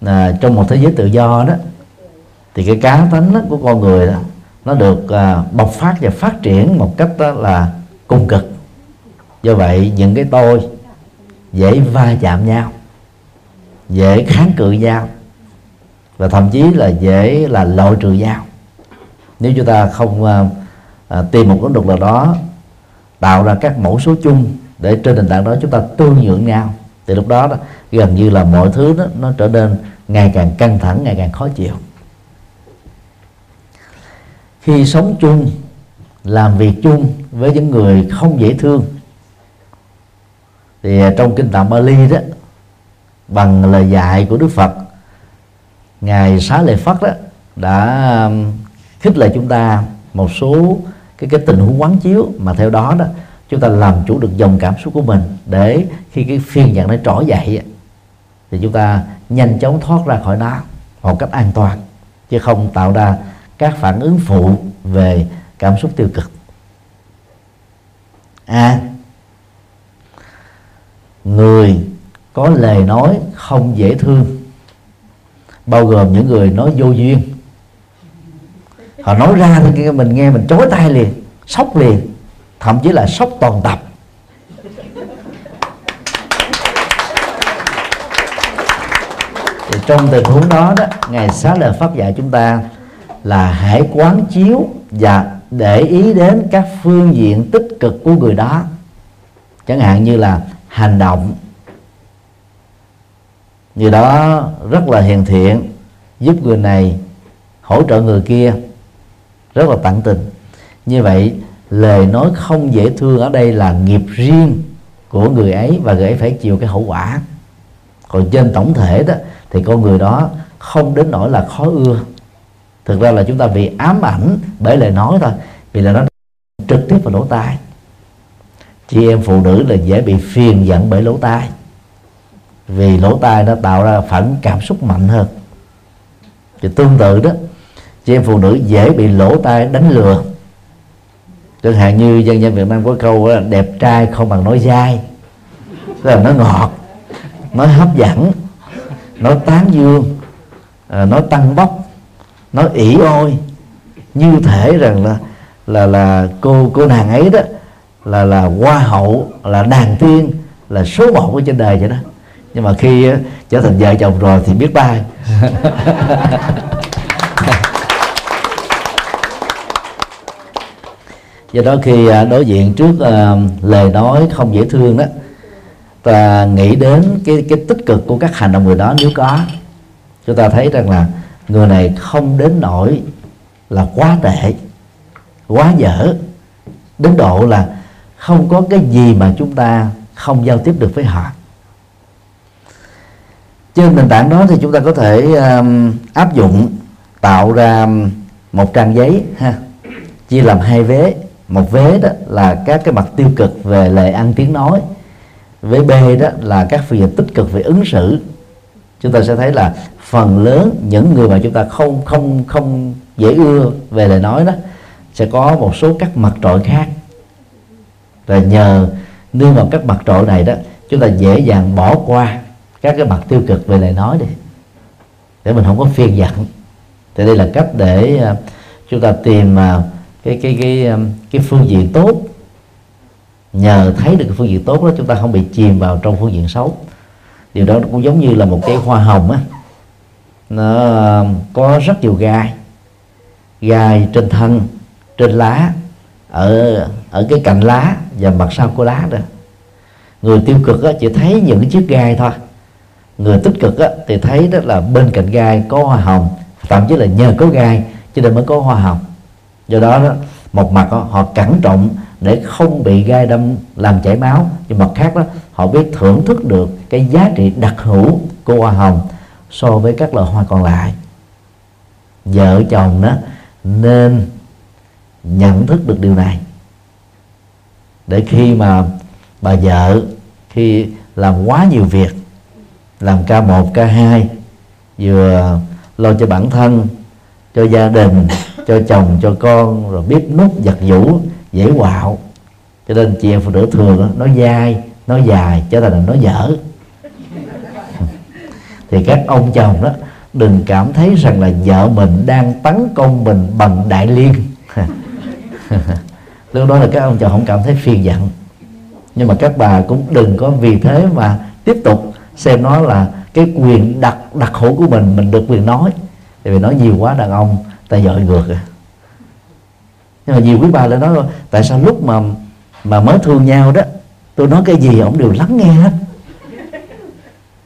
à, trong một thế giới tự do đó thì cái cá tính đó của con người đó nó được à, bộc phát và phát triển một cách đó là cung cực. Do vậy những cái tôi dễ va chạm nhau dễ kháng cự nhau và thậm chí là dễ là loại trừ nhau. Nếu chúng ta không à, à, tìm một cái luật nào đó tạo ra các mẫu số chung để trên nền tảng đó chúng ta tương nhượng nhau thì lúc đó, đó gần như là mọi thứ đó, nó trở nên ngày càng căng thẳng ngày càng khó chịu khi sống chung, làm việc chung với những người không dễ thương. Thì à, trong kinh tạng Bali đó, bằng lời dạy của Đức Phật, ngài Xá Lợi Phất đó đã um, khích lệ chúng ta một số cái cái tình huống quán chiếu mà theo đó đó, chúng ta làm chủ được dòng cảm xúc của mình để khi cái phiên giận nó trỗi dậy thì chúng ta nhanh chóng thoát ra khỏi nó một cách an toàn, chứ không tạo ra các phản ứng phụ về cảm xúc tiêu cực. A. À, người có lời nói không dễ thương bao gồm những người nói vô duyên. Họ nói ra thì mình nghe mình chối tay liền sốc liền thậm chí là sốc toàn tập. Thì trong tình huống đó đó ngài xá lời pháp dạy chúng ta là hãy quán chiếu và để ý đến các phương diện tích cực của người đó. Chẳng hạn như là hành động. Người đó rất là hiền thiện, giúp người này hỗ trợ người kia. Rất là tận tình. Như vậy, lời nói không dễ thương ở đây là nghiệp riêng của người ấy và người ấy phải chịu cái hậu quả. Còn trên tổng thể đó, thì con người đó không đến nỗi là khó ưa thực ra là chúng ta bị ám ảnh bởi lời nói thôi. Vì là nó trực tiếp vào lỗ tai. Chị em phụ nữ là dễ bị phiền giận bởi lỗ tai. Vì lỗ tai nó tạo ra phản cảm xúc mạnh hơn. Thì tương tự đó, chị em phụ nữ dễ bị lỗ tai đánh lừa. Chẳng hạn như dân dân Việt Nam có câu là đẹp trai không bằng nói dai. Tức là nó ngọt, nói hấp dẫn, nói tán dương nó nói tăng bốc nó ỉ ôi như thể rằng là là là cô cô nàng ấy đó là là hoa hậu là đàn tiên là số một ở trên đời vậy đó. Nhưng mà khi ờ, trở thành vợ chồng rồi thì biết bay do đó khi ờ, đối diện trước uh, lời nói không dễ thương đó ta nghĩ đến cái cái tích cực của các hành động người đó nếu có. Chúng ta thấy rằng là người này không đến nỗi là quá tệ quá dở đến độ là không có cái gì mà chúng ta không giao tiếp được với họ. Trên nền tảng đó thì chúng ta có thể um, áp dụng tạo ra um, một trang giấy ha chia làm hai vế. Một vế đó là các cái mặt tiêu cực về lời ăn tiếng nói. Vế b đó là các phiền tích cực về ứng xử. Chúng ta sẽ thấy là phần lớn những người mà chúng ta không không không dễ ưa về lời nói đó, sẽ có một số các mặt trội khác. Và nhờ nương vào các mặt trội này đó, chúng ta dễ dàng bỏ qua các cái mặt tiêu cực về lời nói đi. Để mình không có phiền giận. Thì đây là cách để à, chúng ta tìm à, cái cái cái à, cái phương diện tốt. Nhờ thấy được cái phương diện tốt đó, chúng ta không bị chìm vào trong phương diện xấu. Điều đó cũng giống như là một cái hoa hồng á nó um, có rất nhiều gai. Gai trên thân trên lá ở ở cái cạnh lá và mặt sau của lá đó. Người tiêu cực á, chỉ thấy những chiếc gai thôi. Người tích cực á, thì thấy đó là bên cạnh gai có hoa hồng thậm chí là nhờ có gai cho nên mới có hoa hồng. Do đó, đó một mặt đó, họ cẩn trọng để không bị gai đâm làm chảy máu nhưng mặt khác đó họ biết thưởng thức được cái giá trị đặc hữu của hoa hồng so với các loại hoa còn lại. Vợ chồng đó nên nhận thức được điều này. Để khi mà bà vợ, khi làm quá nhiều việc, làm ca một, ca hai, vừa lo cho bản thân, cho gia đình, cho chồng, cho con, rồi biết nút giặt vũ dễ quạo, cho nên chị em phụ nữ thường nói dai nói dài, trở thành là nói dở thì các ông chồng đó, đừng cảm thấy rằng là vợ mình đang tấn công mình bằng đại liên. Lúc đó là các ông chồng không cảm thấy phiền giận. Nhưng mà các bà cũng đừng có vì thế mà tiếp tục xem nó là cái quyền đặc đặc hữu của mình mình được quyền nói. Tại vì nói nhiều quá đàn ông, ta dội ngược à. Nhưng mà nhiều quý bà lại nói, tại sao lúc mà mà mới thương nhau đó, tôi nói cái gì ông đều lắng nghe hết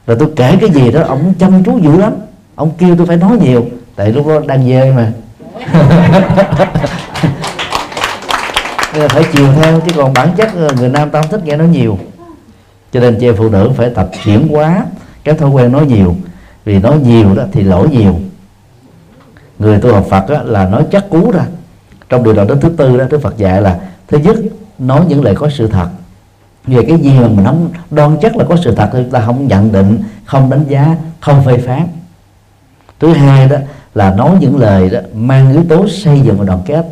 rồi tôi kể cái gì đó ông chăm chú dữ lắm. Ông kêu tôi phải nói nhiều. Tại lúc đó đang dê mà. Nên là phải chiều theo chứ còn bản chất ờ, người nam ta không thích nghe nói nhiều. Cho nên chị phụ nữ phải tập chuyển hóa cái thói quen nói nhiều. Vì nói nhiều đó thì lỗi nhiều. Người tu học Phật đó, là nói chắc cú ra. Trong điều đạo đức thứ tư đó Đức Phật dạy là thứ nhất nói những lời có sự thật về cái gì mà mình không đoan chắc là có sự thật thì chúng ta không nhận định, không đánh giá, không phê phán. Thứ hai đó là nói những lời đó mang yếu tố xây dựng và đoàn kết.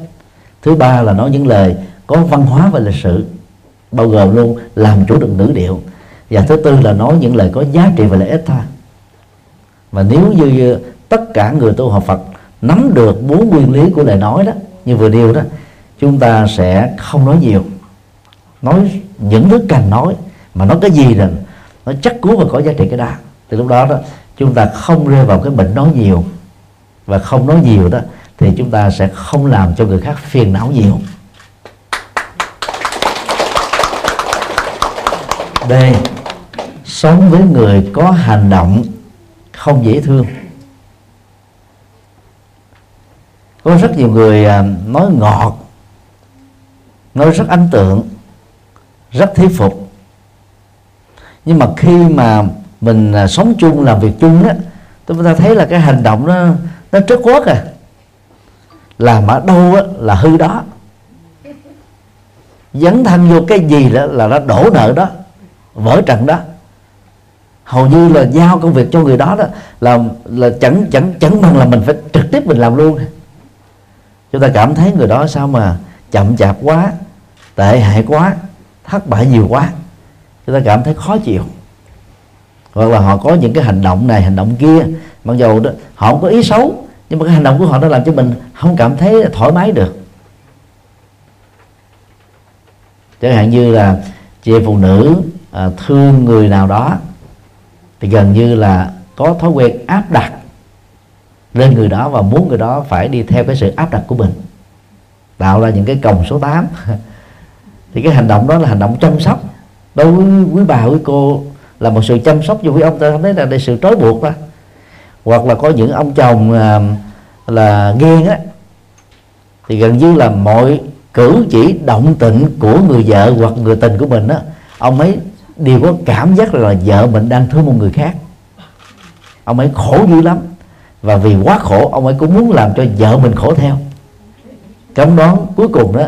Thứ ba là nói những lời có văn hóa và lịch sử, bao gồm luôn làm chủ được ngữ điệu. Và thứ tư là nói những lời có giá trị và lợi ích thôi. Và nếu như tất cả người tu học Phật nắm được bốn nguyên lý của lời nói đó, như vừa điều đó, chúng ta sẽ không nói nhiều nói những thứ cần nói, mà nói cái gì rồi nó chắc cú và có giá trị cái đó. Thì lúc đó đó, chúng ta không rơi vào cái bệnh nói nhiều. Và không nói nhiều đó, thì chúng ta sẽ không làm cho người khác phiền não nhiều. D sống với người có hành động không dễ thương. Có rất nhiều người à, nói ngọt, nói rất ấn tượng rất thuyết phục. Nhưng mà khi mà mình à, sống chung làm việc chung đó, chúng ta thấy là cái hành động nó nó trước quốc à. Làm ở đâu á, là hư đó. Dấn thân vô cái gì đó là nó đổ nợ đó vỡ trận đó. Hầu như là giao công việc cho người đó đó là là chẳng chẳng chẳng bằng là mình phải trực tiếp mình làm luôn. Chúng ta cảm thấy người đó sao mà chậm chạp quá tệ hại quá thất bại nhiều quá chúng ta cảm thấy khó chịu. Hoặc là họ có những cái hành động này hành động kia mặc dù đó họ không có ý xấu nhưng mà cái hành động của họ nó làm cho mình không cảm thấy thoải mái được. Chẳng hạn như là chị phụ nữ à, thương người nào đó thì gần như là có thói quen áp đặt lên người đó và muốn người đó phải đi theo cái sự áp đặt của mình tạo ra những cái còng số 8 thì cái hành động đó là hành động chăm sóc. Đối với quý bà quý cô là một sự chăm sóc cho quý ông. Ta không thấy là đây sự trói buộc đó hoặc là có những ông chồng là, là ghen á thì gần như là mọi cử chỉ động tịnh của người vợ hoặc người tình của mình á ông ấy đều có cảm giác là vợ mình đang thương một người khác. Ông ấy khổ dữ lắm. Và vì quá khổ ông ấy cũng muốn làm cho vợ mình khổ theo. Cấm đoán cuối cùng đó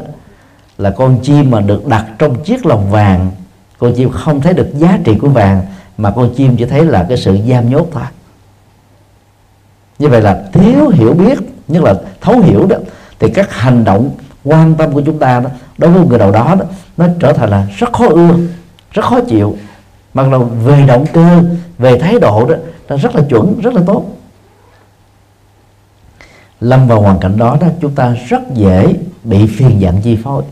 là con chim mà được đặt trong chiếc lồng vàng. Con chim không thấy được giá trị của vàng mà con chim chỉ thấy là cái sự giam nhốt thôi. Như vậy là thiếu hiểu biết nhất là thấu hiểu đó thì các hành động quan tâm của chúng ta đó đối với người nào đó, đó nó trở thành là rất khó ưa rất khó chịu. Mặc dù về động cơ về thái độ đó nó rất là chuẩn rất là tốt. Lâm vào hoàn cảnh đó đó chúng ta rất dễ bị phiền giận chi phối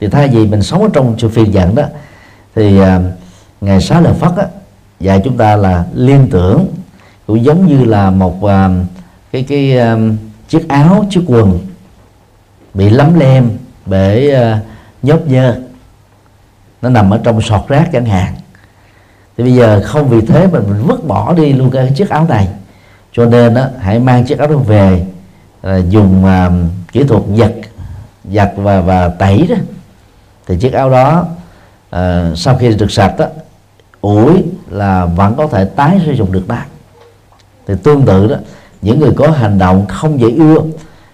thì thay vì mình sống ở trong sự phiền giận đó thì à, ngày sáu lời phất á, dạy chúng ta là liên tưởng cũng giống như là một à, cái cái à, chiếc áo chiếc quần bị lấm lem bởi à, nhớp nhơ. Nó nằm ở trong sọt rác chẳng hạn. Thì bây giờ không vì thế mà mình vứt bỏ đi luôn cái chiếc áo này. Cho nên á hãy mang chiếc áo đó về à, dùng à, kỹ thuật giặt giặt và và tẩy đó thì chiếc áo đó à, sau khi được sạch đó ủi là vẫn có thể tái sử dụng được lại. thì tương tự đó những người có hành động không dễ ưa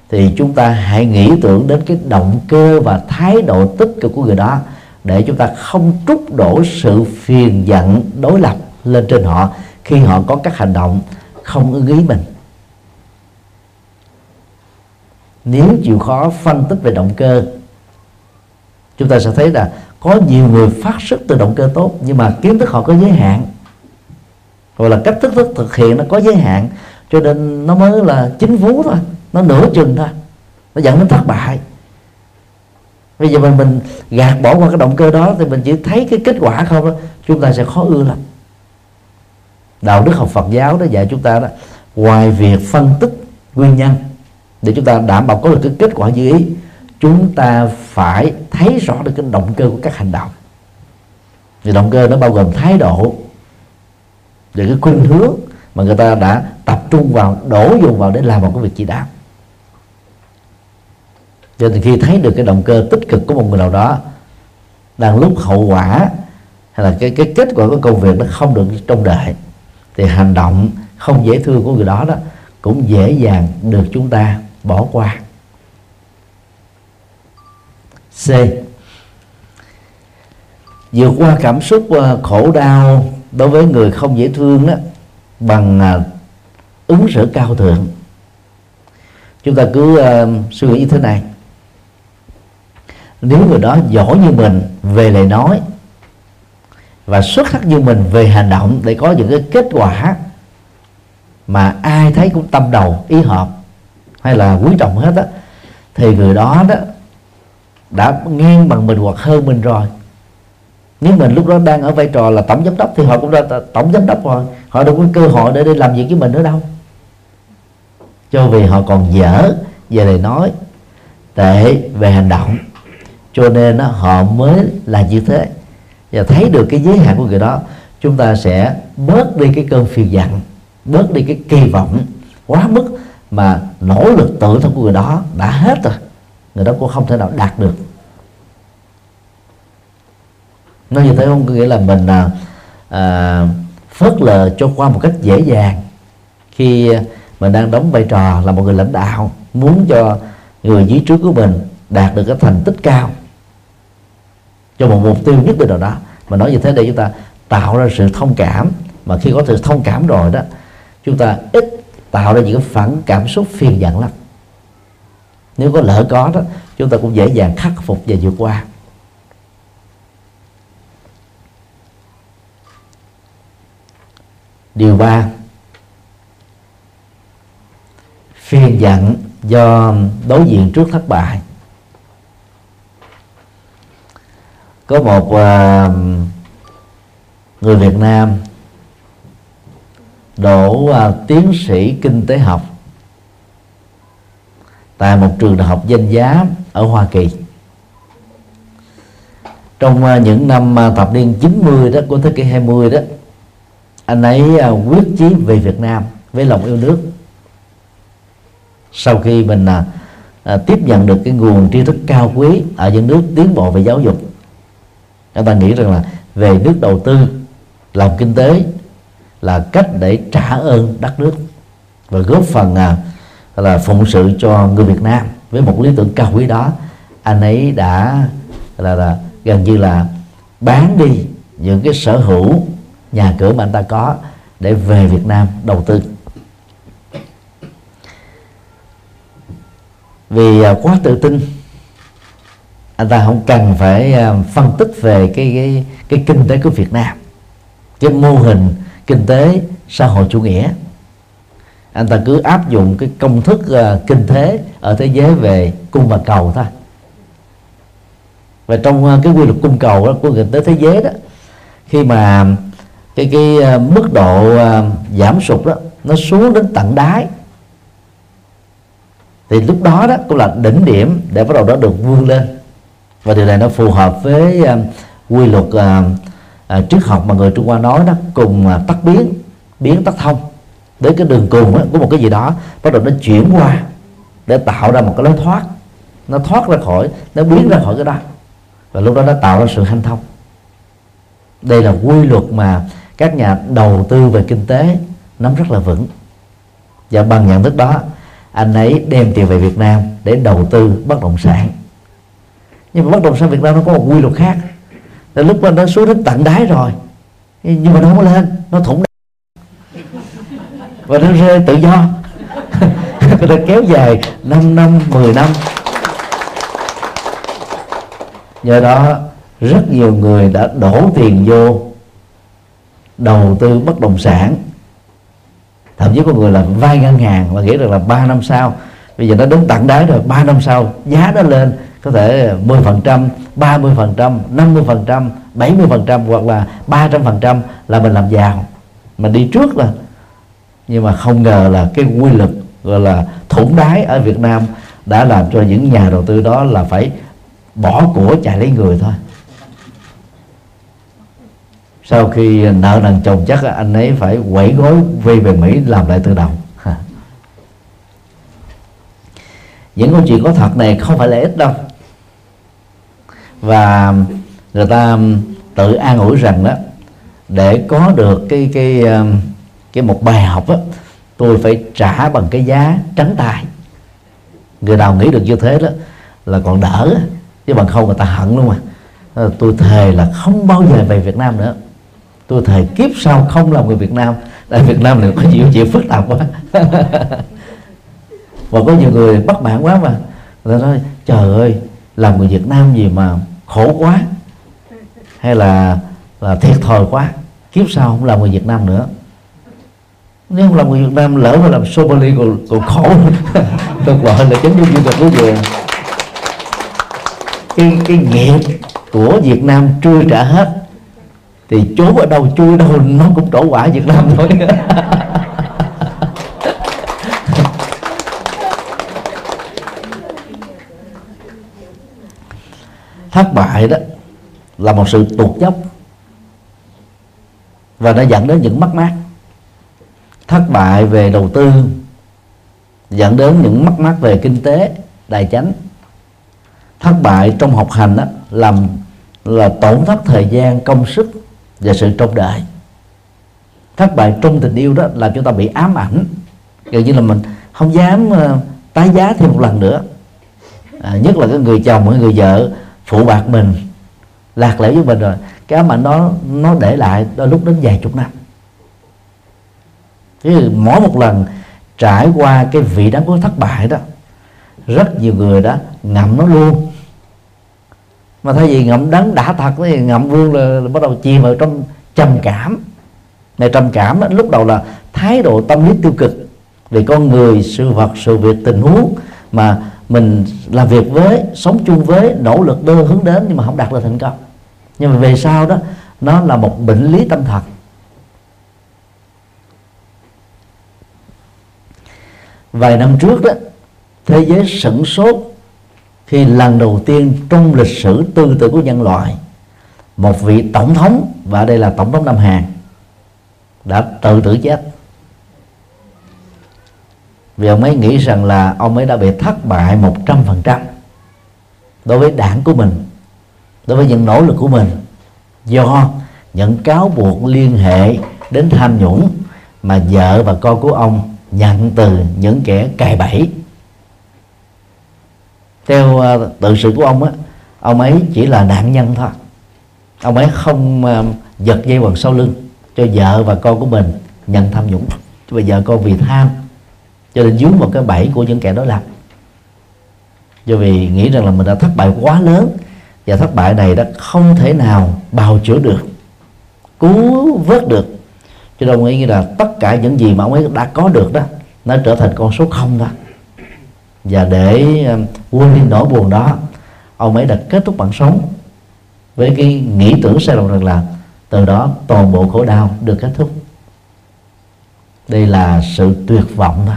thì chúng ta hãy nghĩ tưởng đến cái động cơ và thái độ tích cực của người đó để chúng ta không trút đổ sự phiền giận đối lập lên trên họ khi họ có các hành động không ưng ý mình nếu chịu khó phân tích về động cơ chúng ta sẽ thấy là có nhiều người phát xuất từ động cơ tốt, nhưng mà kiến thức họ có giới hạn. Hoặc là cách thức thức thực hiện nó có giới hạn. Cho nên nó mới là chính vú thôi, nó nửa chừng thôi, nó dẫn đến thất bại. Bây giờ mình mình gạt bỏ qua cái động cơ đó thì mình chỉ thấy cái kết quả không đó, chúng ta sẽ khó ưa lắm. Đạo đức học Phật giáo đó dạy chúng ta đó, ngoài việc phân tích nguyên nhân để chúng ta đảm bảo có được cái kết quả như ý chúng ta phải thấy rõ được cái động cơ của các hành động. Thì động cơ nó bao gồm thái độ và cái khuynh hướng mà người ta đã tập trung vào, đổ dùng vào để làm một cái việc chỉ đạo. Cho nên khi thấy được cái động cơ tích cực của một người nào đó đang lúc hậu quả hay là cái cái kết quả của công việc nó không được trông đợi, thì hành động không dễ thương của người đó đó cũng dễ dàng được chúng ta bỏ qua. C. Vượt qua cảm xúc ờ, khổ đau đối với người không dễ thương đó bằng ờ, ứng xử cao thượng. Chúng ta cứ uh, suy nghĩ như thế này. Nếu người đó giỏi như mình về lời nói và xuất sắc như mình về hành động để có những cái kết quả mà ai thấy cũng tâm đầu ý hợp hay là quý trọng hết á thì người đó đó đã nghiêng bằng mình hoặc hơn mình rồi. Nếu mình lúc đó đang ở vai trò là tổng giám đốc thì họ cũng đã tổng giám đốc rồi. Họ đâu có cơ hội để đi làm việc với mình nữa đâu. Cho vì họ còn dở về lời nói tệ về hành động. Cho nên đó, họ mới là như thế. Và thấy được cái giới hạn của người đó chúng ta sẽ bớt đi cái cơn phiền giận bớt đi cái kỳ vọng quá mức mà nỗ lực tự thân của người đó đã hết rồi người đó cũng không thể nào đạt được. Nói như thế không có nghĩa là mình à, à, phớt lờ cho qua một cách dễ dàng khi mình đang đóng vai trò là một người lãnh đạo muốn cho người dưới trước của mình đạt được cái thành tích cao. Cho một mục tiêu nhất định nào đó. Mà nói như thế để chúng ta tạo ra sự thông cảm. Mà khi có sự thông cảm rồi đó chúng ta ít tạo ra những cái phản cảm xúc phiền giận lắm nếu có lỡ có đó chúng ta cũng dễ dàng khắc phục và vượt qua. Điều ba. Phiền giận do đối diện trước thất bại. Có một uh, người Việt Nam đổ uh, tiến sĩ kinh tế học tại một trường đại học danh giá ở Hoa Kỳ. Trong à, những năm à, thập niên 90 đó của thế kỷ 20 đó anh ấy à, quyết chí về Việt Nam với lòng yêu nước. Sau khi mình à, tiếp nhận được cái nguồn tri thức cao quý ở những nước tiến bộ về giáo dục chúng ta nghĩ rằng là về nước đầu tư làm kinh tế là cách để trả ơn đất nước và góp phần à, là phụng sự cho người Việt Nam. Với một lý tưởng cao quý đó anh ấy đã là, là gần như là bán đi những cái sở hữu nhà cửa mà anh ta có để về Việt Nam đầu tư. Vì à, quá tự tin anh ta không cần phải à, phân tích về cái cái cái kinh tế của Việt Nam. Cái mô hình kinh tế xã hội chủ nghĩa anh ta cứ áp dụng cái công thức uh, kinh tế ở thế giới về cung và cầu thôi. Và trong uh, cái quy luật cung cầu đó, của kinh tế thế giới đó khi mà cái cái uh, mức độ uh, giảm sụt đó nó xuống đến tận đáy thì lúc đó đó cũng là đỉnh điểm để bắt đầu đó được vươn lên. Và điều này nó phù hợp với uh, quy luật uh, uh, triết học mà người Trung Hoa nói đó cùng uh, tắt biến biến tắt thông đến cái đường cùng của một cái gì đó, bắt đầu nó chuyển qua để tạo ra một cái lối thoát. Nó thoát ra khỏi, nó biến ra khỏi cái đó. Và lúc đó nó tạo ra sự hanh thông. Đây là quy luật mà các nhà đầu tư về kinh tế nắm rất là vững. Và bằng nhận thức đó, anh ấy đem tiền về Việt Nam để đầu tư bất động sản. Nhưng mà bất động sản Việt Nam nó có một quy luật khác. Là lúc mà nó xuống đến tận đáy rồi. Nhưng mà nó không lên, nó thủng và nó rơi tự do. Người ta kéo dài 5 năm 10 năm. Do đó, rất nhiều người đã đổ tiền vô, đầu tư bất động sản. Thậm chí có người là vay ngân hàng và nghĩ rằng là 3 năm sau, bây giờ nó đến tận đáy rồi 3 năm sau giá nó lên, có thể 10 phần trăm 30 phần trăm 50 phần trăm 70 phần trăm hoặc là 300 phần trăm là mình làm giàu. Mà đi trước là nhưng mà không ngờ là cái quy luật, gọi là thủng đáy ở Việt Nam đã làm cho những nhà đầu tư đó là phải bỏ của chạy lấy người thôi. Sau khi nợ nần chồng chắc anh ấy phải quẩy gối về về Mỹ làm lại từ đầu. Những câu chuyện có thật này không phải là ít đâu. Và người ta tự an ủi rằng đó, để có được cái cái um, cái một bài học á, tôi phải trả bằng cái giá trắng tay. Người nào nghĩ được như thế đó, là còn đỡ, chứ bằng không người ta hận luôn mà. Ờ, tôi thề là không bao giờ về Việt Nam nữa. Tôi thề kiếp sau không làm người Việt Nam. Tại Việt Nam này có nhiều chuyện phức tạp quá. Và có nhiều người bất mãn quá mà. Người ta nói, trời ơi, làm người Việt Nam gì mà khổ quá, hay là là thiệt thòi quá. Kiếp sau không làm người Việt Nam nữa nếu không làm người Việt Nam lỡ mà làm Somali còn, còn khổ. Tôi gọi là chấn dung du lịch quý vừa cái cái nghiệp của Việt Nam chưa trả hết thì trốn ở đâu chui đâu nó cũng trổ quả Việt Nam thôi. Thất bại đó là một sự tụt dốc và nó dẫn đến những mất mát thất bại về đầu tư dẫn đến những mất mát về kinh tế tài chánh. Thất bại trong học hành đó, làm là tổn thất thời gian công sức và sự trông đợi. Thất bại trong tình yêu đó làm chúng ta bị ám ảnh. Gần như là mình không dám uh, tái giá thêm một lần nữa. À, nhất là cái người chồng cái người vợ phụ bạc mình lạc lẽo với mình rồi. Cái ám ảnh đó nó để lại đôi lúc đến vài chục năm chứ mỗi một lần trải qua cái vị đắng của thất bại đó rất nhiều người đó ngậm nó luôn. Mà thay vì ngậm đắng đã thật thì ngậm luôn là, là bắt đầu chìm vào trong trầm cảm. Này trầm cảm đó, lúc đầu là thái độ tâm lý tiêu cực về con người sự vật sự việc tình huống mà mình làm việc với sống chung với nỗ lực đưa hướng đến nhưng mà không đạt được thành công. Nhưng mà về sau đó nó là một bệnh lý tâm thần. Vài năm trước đó thế giới sửng sốt khi lần đầu tiên trong lịch sử tư tưởng của nhân loại, một vị tổng thống, và đây là tổng thống Nam Hàn, đã tự tử chết. Vì ông ấy nghĩ rằng là ông ấy đã bị thất bại một trăm phần trăm đối với đảng của mình, đối với những nỗ lực của mình, do những cáo buộc liên hệ đến tham nhũng mà vợ và con của ông nhận từ những kẻ cài bẫy. Theo ờ, tự sự của ông á, ông ấy chỉ là nạn nhân thôi. Ông ấy không ờ, giật dây quần sau lưng cho vợ và con của mình nhận tham nhũng. Cho vợ con vì tham cho nên dướng vào cái bẫy của những kẻ đối lập do vì nghĩ rằng là mình đã thất bại quá lớn và thất bại này đã không thể nào bào chữa được, cứu vớt được chứ đâu nghĩ như là tất cả những gì mà ông ấy đã có được đó, nó trở thành con số không đó. Và để ờ, quên đi nỗi buồn đó, ông ấy đã kết thúc bản sống với cái nghĩ tưởng sai lầm rằng là từ đó toàn bộ khổ đau được kết thúc. Đây là sự tuyệt vọng đó.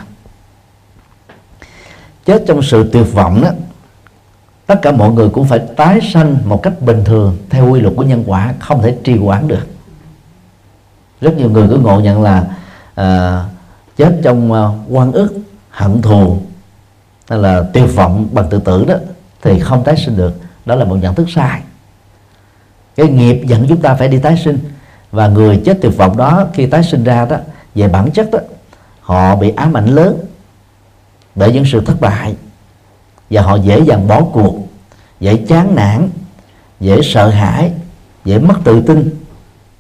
Chết trong sự tuyệt vọng đó, tất cả mọi người cũng phải tái sanh một cách bình thường theo quy luật của nhân quả, không thể trì hoãn được rất nhiều người cứ ngộ nhận là à, chết trong ờ, quan ức hận thù hay là tuyệt vọng bằng tự tử đó thì không tái sinh được. Đó là một nhận thức sai. Cái nghiệp dẫn chúng ta phải đi tái sinh. Và người chết tuyệt vọng đó khi tái sinh ra đó về bản chất đó họ bị ám ảnh lớn bởi những sự thất bại. Và họ dễ dàng bỏ cuộc dễ chán nản dễ sợ hãi dễ mất tự tin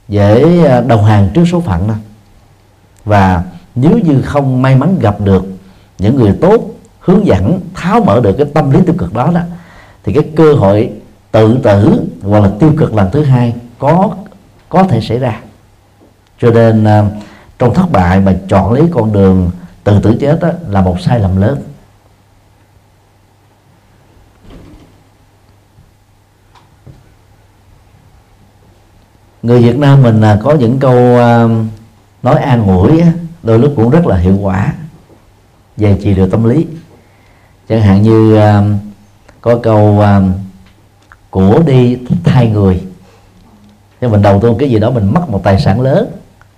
dễ à, đầu hàng trước số phận đó. Và nếu như không may mắn gặp được những người tốt hướng dẫn tháo mở được cái tâm lý tiêu cực đó đó thì cái cơ hội tự tử hoặc là tiêu cực lần thứ hai có có thể xảy ra. Cho nên à, trong thất bại mà chọn lấy con đường tự tử chết đó, là một sai lầm lớn. Người Việt Nam mình là có những câu à, nói an ủi đôi lúc cũng rất là hiệu quả về trị liệu tâm lý. Chẳng hạn như à, có câu à, của đi thay người. Cho mình đầu tư cái gì đó mình mất một tài sản lớn,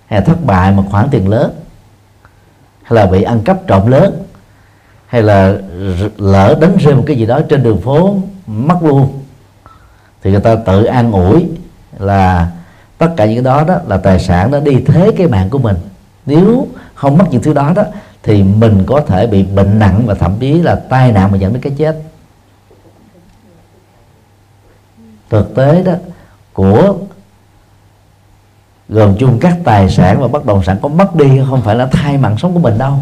hay là thất bại một khoản tiền lớn, hay là bị ăn cắp trộm lớn, hay là lỡ đánh rơi một cái gì đó trên đường phố mất luôn, thì người ta tự an ủi là tất cả những cái đó đó là tài sản nó đi thế cái mạng của mình. Nếu không mất những thứ đó đó, thì mình có thể bị bệnh nặng và thậm chí là tai nạn mà dẫn đến cái chết. Thực tế đó, của gồm chung các tài sản và bất động sản có mất đi không phải là thay mạng sống của mình đâu.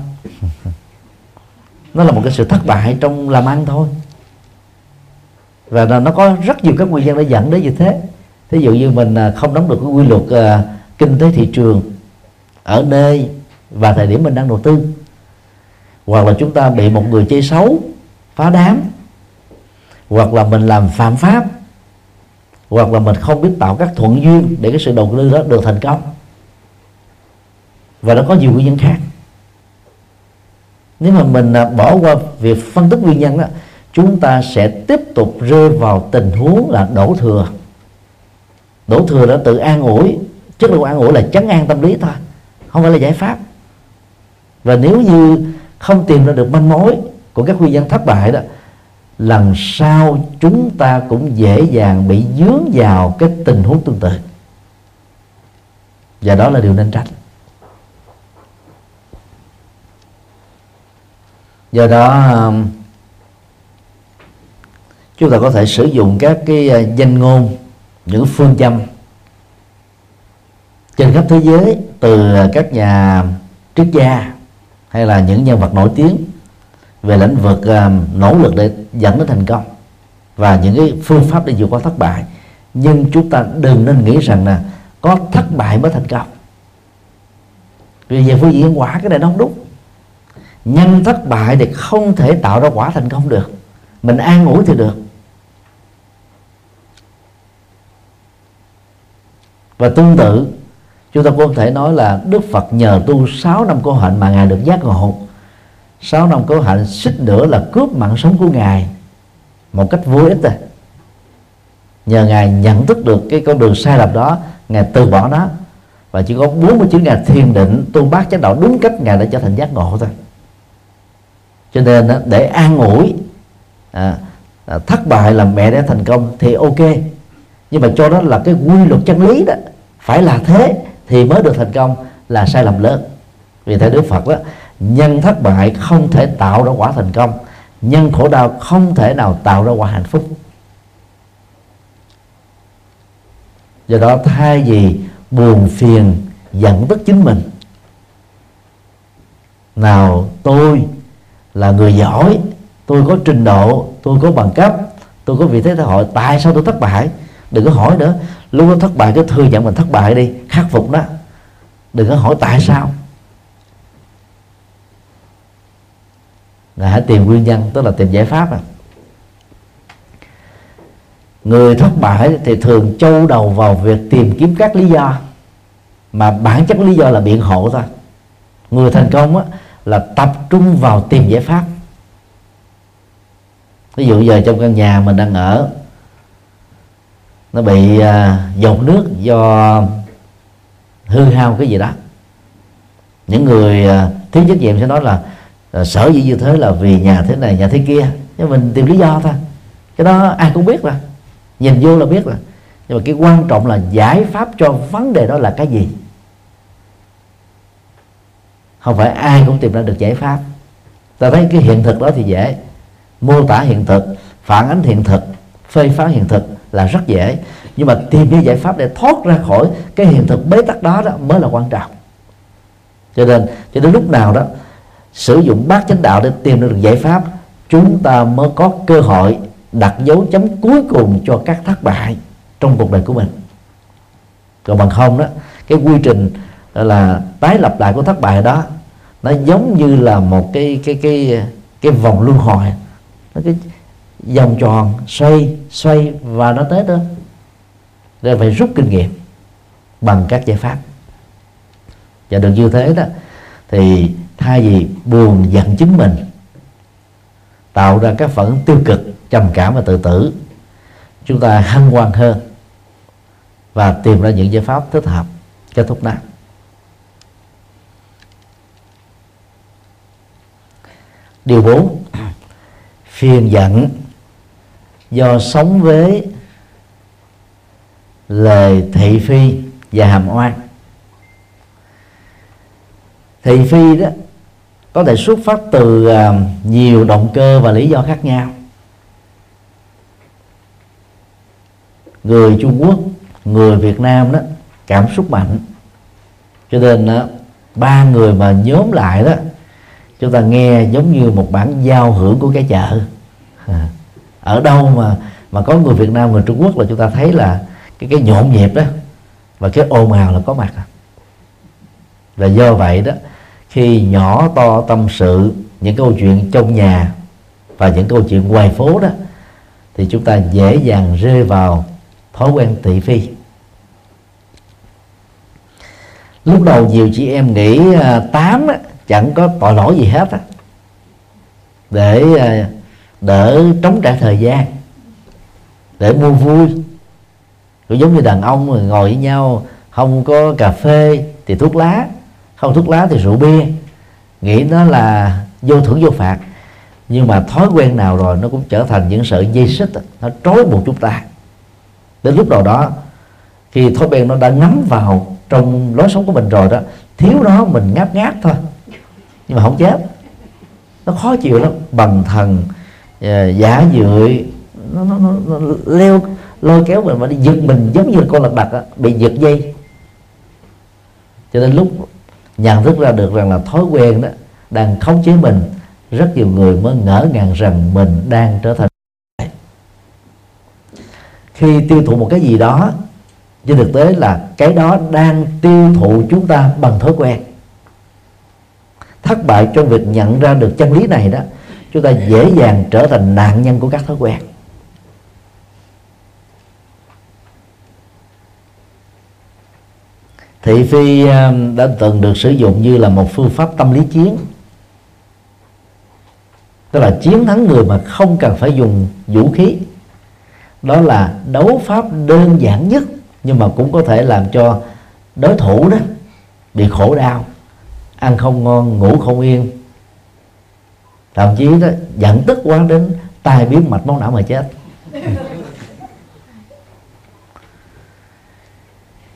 Nó là một cái sự thất bại trong làm ăn thôi. Và nó có rất nhiều các nguyên nhân để dẫn đến như thế thí dụ như mình à, không nắm được cái quy luật uh, kinh tế thị trường ở nơi và thời điểm mình đang đầu tư hoặc là chúng ta bị một người chơi xấu phá đám hoặc là mình làm phạm pháp hoặc là mình không biết tạo các thuận duyên để cái sự đầu tư đó được thành công. Và nó có nhiều nguyên nhân khác. Nếu mà mình à, bỏ qua việc phân tích nguyên nhân đó chúng ta sẽ tiếp tục rơi vào tình huống là đổ thừa đổ thừa đã tự an ủi chất lượng an ủi là chấn an tâm lý thôi, không phải là giải pháp. Và nếu như không tìm ra được manh mối của các nguyên nhân thất bại đó lần sau chúng ta cũng dễ dàng bị dướng vào cái tình huống tương tự. Và đó là điều nên tránh. Do đó um, chúng ta có thể sử dụng các cái uh, danh ngôn những phương châm trên khắp thế giới từ các nhà triết gia hay là những nhân vật nổi tiếng về lĩnh vực uh, nỗ lực để dẫn đến thành công và những cái phương pháp để vượt qua thất bại. Nhưng chúng ta đừng nên nghĩ rằng là có thất bại mới thành công. Vì về phương diện quả cái này nó không đúng. Nhân thất bại thì không thể tạo ra quả thành công được. Mình an ủi thì được. Và tương tự chúng ta cũng có thể nói là Đức Phật nhờ tu 6 năm cố hạnh mà ngài được giác ngộ. 6 năm cố hạnh xích nữa là cướp mạng sống của ngài một cách vô ích rồi nhờ ngài nhận thức được cái con đường sai lầm đó ngài từ bỏ nó. Và chỉ có 49 ngày thiền định tu bác chánh đạo đúng cách ngài đã trở thành giác ngộ thôi. Cho nên để an ủi à, à, thất bại là mẹ để thành công thì ok nhưng mà cho đó là cái quy luật chân lý đó, phải là thế thì mới được thành công là sai lầm lớn. Vì theo đức phật đó nhân thất bại không thể tạo ra quả thành công, nhân khổ đau không thể nào tạo ra quả hạnh phúc. Do đó thay vì buồn phiền, giận tức chính mình, nào tôi là người giỏi, tôi có trình độ, tôi có bằng cấp, tôi có vị thế xã hội, tại sao tôi thất bại? Đừng có hỏi nữa. Lúc đó thất bại cứ thừa nhận mình thất bại đi. Khắc phục đó. Đừng có hỏi tại sao. Là hãy tìm nguyên nhân tức là tìm giải pháp à. Người thất bại thì thường châu đầu vào việc tìm kiếm các lý do. Mà bản chất lý do là biện hộ thôi. Người thành công á, là tập trung vào tìm giải pháp. Ví dụ giờ trong căn nhà mình đang ở nó bị à, uh, dột nước do hư hao cái gì đó. Những người uh, thiếu trách nhiệm sẽ nói là à, sở dĩ như thế là vì nhà thế này nhà thế kia. Nhưng mình tìm lý do thôi. Cái đó ai cũng biết rồi. Nhìn vô là biết rồi. Nhưng mà cái quan trọng là giải pháp cho vấn đề đó là cái gì? Không phải ai cũng tìm ra được giải pháp. Ta thấy cái hiện thực đó thì dễ. Mô tả hiện thực phản ánh hiện thực phê phán hiện thực là rất dễ. Nhưng mà tìm cái giải pháp để thoát ra khỏi cái hiện thực bế tắc đó đó mới là quan trọng. Cho nên, cho đến lúc nào đó, sử dụng bát chánh đạo để tìm được giải pháp, chúng ta mới có cơ hội đặt dấu chấm cuối cùng cho các thất bại trong cuộc đời của mình. Còn bằng không đó, cái quy trình là tái lập lại của thất bại đó, nó giống như là một cái cái cái cái vòng luân hồi. Nó cái vòng tròn, xoay xoay và nó tới đó. Nên phải rút kinh nghiệm bằng các giải pháp. Và được như thế đó, thì thay vì buồn giận chính mình, tạo ra các phản ứng tiêu cực, trầm cảm và tự tử, chúng ta hăng hoan hơn và tìm ra những giải pháp thích hợp kết thúc nạn. điều 4 phiền giận do sống với lời thị phi và hàm oan. Thị phi đó có thể xuất phát từ à, nhiều động cơ và lý do khác nhau. Người Trung Quốc người Việt Nam đó cảm xúc mạnh. Cho nên đó, ba người mà nhóm lại đó chúng ta nghe giống như một bản giao hưởng của cái chợ. À, ở đâu mà mà có người Việt Nam, người Trung Quốc là chúng ta thấy là cái cái nhộn nhịp đó và cái ồn ào là có mặt và do vậy đó, khi nhỏ to tâm sự những câu chuyện trong nhà và những câu chuyện ngoài phố đó, thì chúng ta dễ dàng rơi vào thói quen thị phi. Lúc đầu nhiều chị em nghĩ à, tám chẳng có tội lỗi gì hết á. Để à, để đỡ trống trải thời gian, để mua vui. Cũng giống như đàn ông ngồi với nhau, không có cà phê thì thuốc lá, không thuốc lá thì rượu bia. Nghĩ nó là vô thưởng vô phạt. Nhưng mà thói quen nào rồi nó cũng trở thành những sợi dây xích, nó trói buộc chúng ta. Đến lúc nào đó, khi thói quen nó đã ngấm vào trong lối sống của mình rồi đó, thiếu đó mình ngáp ngáp thôi. Nhưng mà không chết. Nó khó chịu lắm. Bằng thần Ờ, giả dưỡi nó, nó, nó, nó leo lôi kéo mình mà đi giật mình giống như con lật đật bị giật dây. Cho nên lúc nhận thức ra được rằng là thói quen đó đang khống chế mình rất nhiều người mới ngỡ ngàng rằng mình đang trở thành khi tiêu thụ một cái gì đó trên thực tế là cái đó đang tiêu thụ chúng ta bằng thói quen. Thất bại trong việc nhận ra được chân lý này đó chúng ta dễ dàng trở thành nạn nhân của các thói quen. Thị phi um, đã từng được sử dụng như là một phương pháp tâm lý chiến. Tức là chiến thắng người mà không cần phải dùng vũ khí. Đó là đấu pháp đơn giản nhất, nhưng mà cũng có thể làm cho đối thủ đó bị khổ đau, ăn không ngon, ngủ không yên thậm chí đó, giận tức quá đến tai biến mạch máu não mà chết.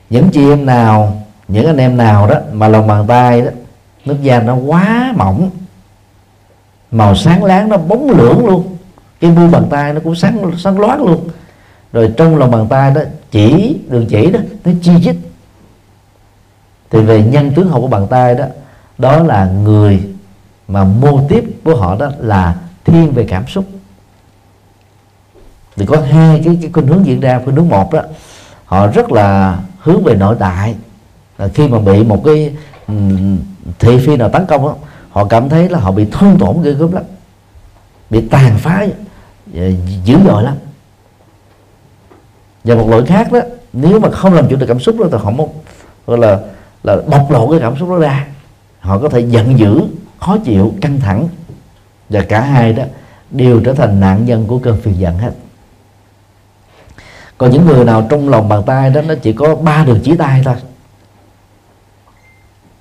Những chị em nào, những anh em nào đó mà lòng bàn tay đó, nước da nó quá mỏng, màu sáng láng nó bóng lưỡng luôn. Cái mu bàn tay nó cũng sáng sáng loáng luôn. Rồi trong lòng bàn tay đó, chỉ, đường chỉ đó, nó chi chít. Thì về nhân tướng học của bàn tay đó đó là người mà mô tiếp của họ đó là thiên về cảm xúc. Thì có hai cái cái khuynh hướng diễn ra khuynh hướng một đó họ rất là hướng về nội tại. Là khi mà bị một cái thị phi nào tấn công đó, họ cảm thấy là họ bị thương tổn ghê gớm lắm bị tàn phá dữ dội lắm. Và một loại khác đó nếu mà không làm chủ được cảm xúc đó thì họ muốn gọi là là bộc lộ cái cảm xúc đó ra. Họ có thể giận dữ khó chịu căng thẳng và cả hai đó đều trở thành nạn nhân của cơn phiền giận hết. Còn những người nào trong lòng bàn tay đó, nó chỉ có ba đường chỉ tay thôi.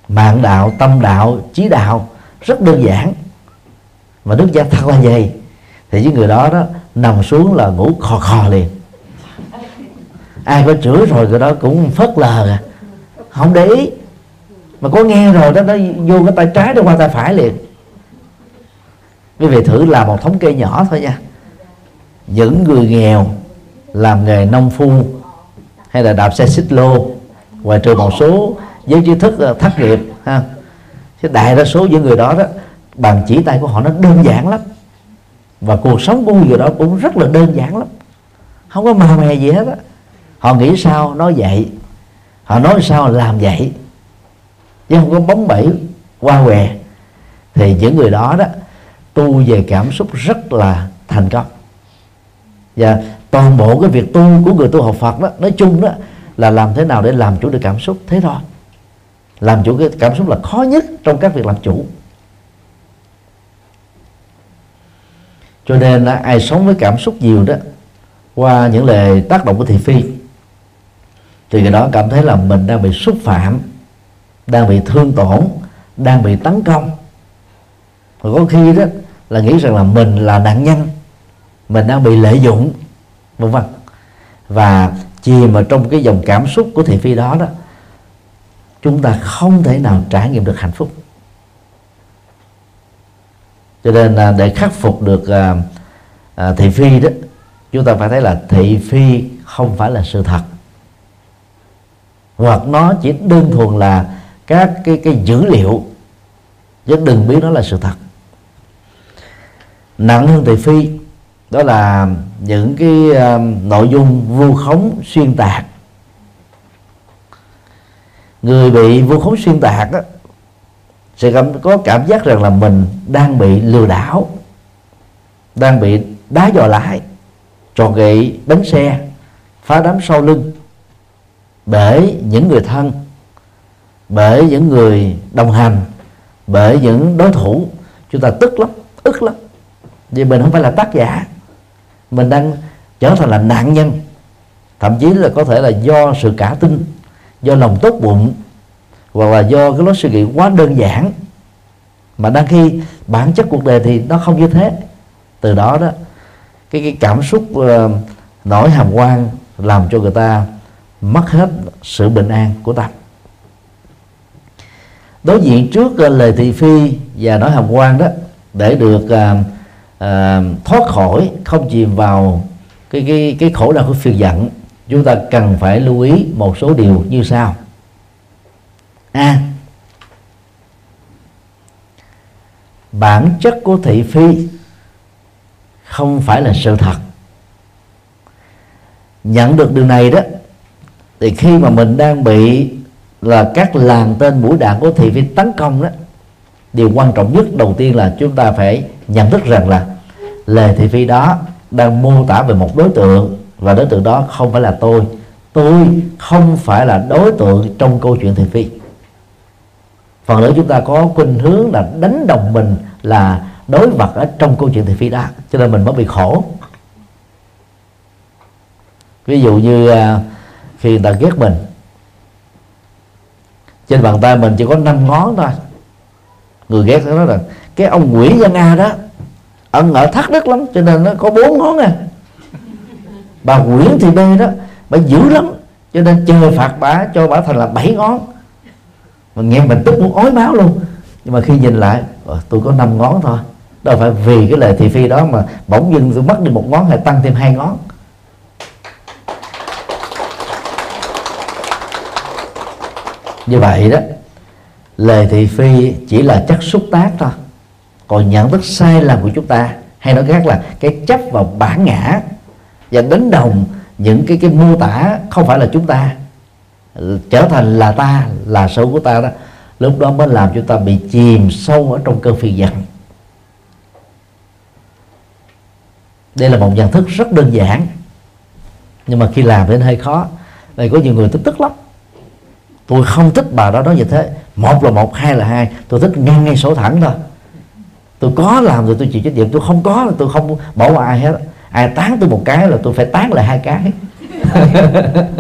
Mạng đạo, tâm đạo trí đạo, rất đơn giản. Mà đức gia thật là dày thì những người đó đó nằm xuống là ngủ khò khò liền. Ai có chửi rồi người đó cũng phớt lờ à. Không để ý. Mà có nghe rồi đó, nó vô cái tay trái nó qua tay phải liền quý vị thử làm một thống kê nhỏ thôi nha. Những người nghèo làm nghề nông phu hay là đạp xe xích lô, ngoài trừ một số giới trí thức ờ, thất nghiệp, ha. Chứ đại đa số những người đó đó bàn chỉ tay của họ nó đơn giản lắm. Và cuộc sống của người đó cũng rất là đơn giản lắm. Không có màu mè gì hết á. Họ nghĩ sao nói vậy. Họ nói sao làm vậy. Chứ không có bóng bẩy, qua què. Thì những người đó đó tu về cảm xúc rất là thành công. Và toàn bộ cái việc tu của người tu học Phật đó, nói chung đó, là làm thế nào để làm chủ được cảm xúc? Thế thôi. Làm chủ cái cảm xúc là khó nhất trong các việc làm chủ. Cho nên là ai sống với cảm xúc nhiều đó, qua những lời tác động của thị phi, thì người đó cảm thấy là mình đang bị xúc phạm, đang bị thương tổn, đang bị tấn công. Và có khi đó là nghĩ rằng là mình là nạn nhân mình đang bị lợi dụng vân vân. Và chìm mà trong cái dòng cảm xúc của thị phi đó đó chúng ta không thể nào trải nghiệm được hạnh phúc. Cho nên là để khắc phục được à, à, thị phi đó chúng ta phải thấy là thị phi không phải là sự thật. Hoặc nó chỉ đơn thuần là các cái cái dữ liệu chứ đừng biết nó là sự thật nặng hơn thị phi. Đó là những cái uh, nội dung vu khống xuyên tạc. Người bị vu khống xuyên tạc đó, sẽ cảm, có cảm giác rằng là mình đang bị lừa đảo đang bị đá dò lái tròn gậy bánh xe phá đám sau lưng bởi những người thân bởi những người đồng hành bởi những đối thủ. Chúng ta tức lắm ức lắm vì mình không phải là tác giả. Mình đang trở thành là nạn nhân. Thậm chí là có thể là do sự cả tin do lòng tốt bụng hoặc là do cái lối suy nghĩ quá đơn giản. Mà đang khi bản chất cuộc đời thì nó không như thế. Từ đó đó cái cái cảm xúc ờ, uh, nổi hàm quan làm cho người ta mất hết sự bình an của tâm đối diện trước uh, lời thị phi và nỗi hàm quan đó để được uh, à, thoát khỏi không chìm vào cái cái cái khổ đau của phiền giận chúng ta cần phải lưu ý một số điều như sau. A. À, bản chất của thị phi không phải là sự thật. Nhận được điều này đó thì khi mà mình đang bị là các làng tên mũi đạn của thị phi tấn công đó điều quan trọng nhất đầu tiên là chúng ta phải nhận thức rằng là lời thị phi đó đang mô tả về một đối tượng và đối tượng đó không phải là tôi. Tôi không phải là đối tượng trong câu chuyện thị phi. Phần lớn chúng ta có khuynh hướng là đánh đồng mình là đối vật ở trong câu chuyện thị phi đó, cho nên mình mới bị khổ. Ví dụ như à, khi người ta ghét mình, trên bàn tay mình chỉ có năm ngón thôi người ghét nó là, cái ông quỷ dân a đó, ẩn ở thắt đất lắm, cho nên nó có bốn ngón à. Bà Nguyễn Thị B đó, bà dữ lắm, cho nên chờ phạt bà, cho bà thành là bảy ngón. Mình nghe mình tức muốn ói máu luôn. Nhưng mà khi nhìn lại ờ, tôi có năm ngón thôi, đâu phải vì cái lời thị phi đó mà bỗng dưng tôi mất đi một ngón hay tăng thêm hai ngón. Như vậy đó lời thị phi chỉ là chất xúc tác thôi. Còn nhận thức sai lầm của chúng ta, hay nói khác là cái chấp vào bản ngã và đánh đồng những cái cái mô tả không phải là chúng ta, trở thành là ta, là số của ta đó, lúc đó mới làm chúng ta bị chìm sâu ở trong cơn phiền giận. Đây là một nhận thức rất đơn giản, nhưng mà khi làm thì hơi khó. Đây có nhiều người tức tức lắm tôi không thích bà đó nói như thế. Một là một, hai là hai. Tôi thích ngang ngang số thẳng thôi. Tôi có làm rồi tôi chịu trách nhiệm. Tôi không có là tôi không bỏ qua ai hết. Ai tán tôi một cái là tôi phải tán lại hai cái.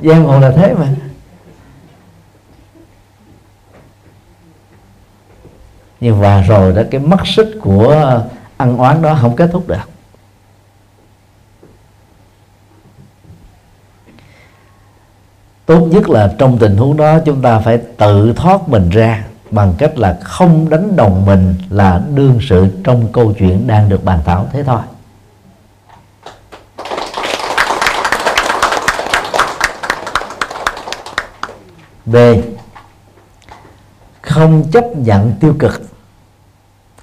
Giang hồ là thế mà. Nhưng mà rồi đó, cái mất sức của ăn oán đó không kết thúc được. Tốt nhất là trong tình huống đó chúng ta phải tự thoát mình ra bằng cách là không đánh đồng mình là đương sự trong câu chuyện đang được bàn thảo thế thôi. B. Không chấp nhận tiêu cực.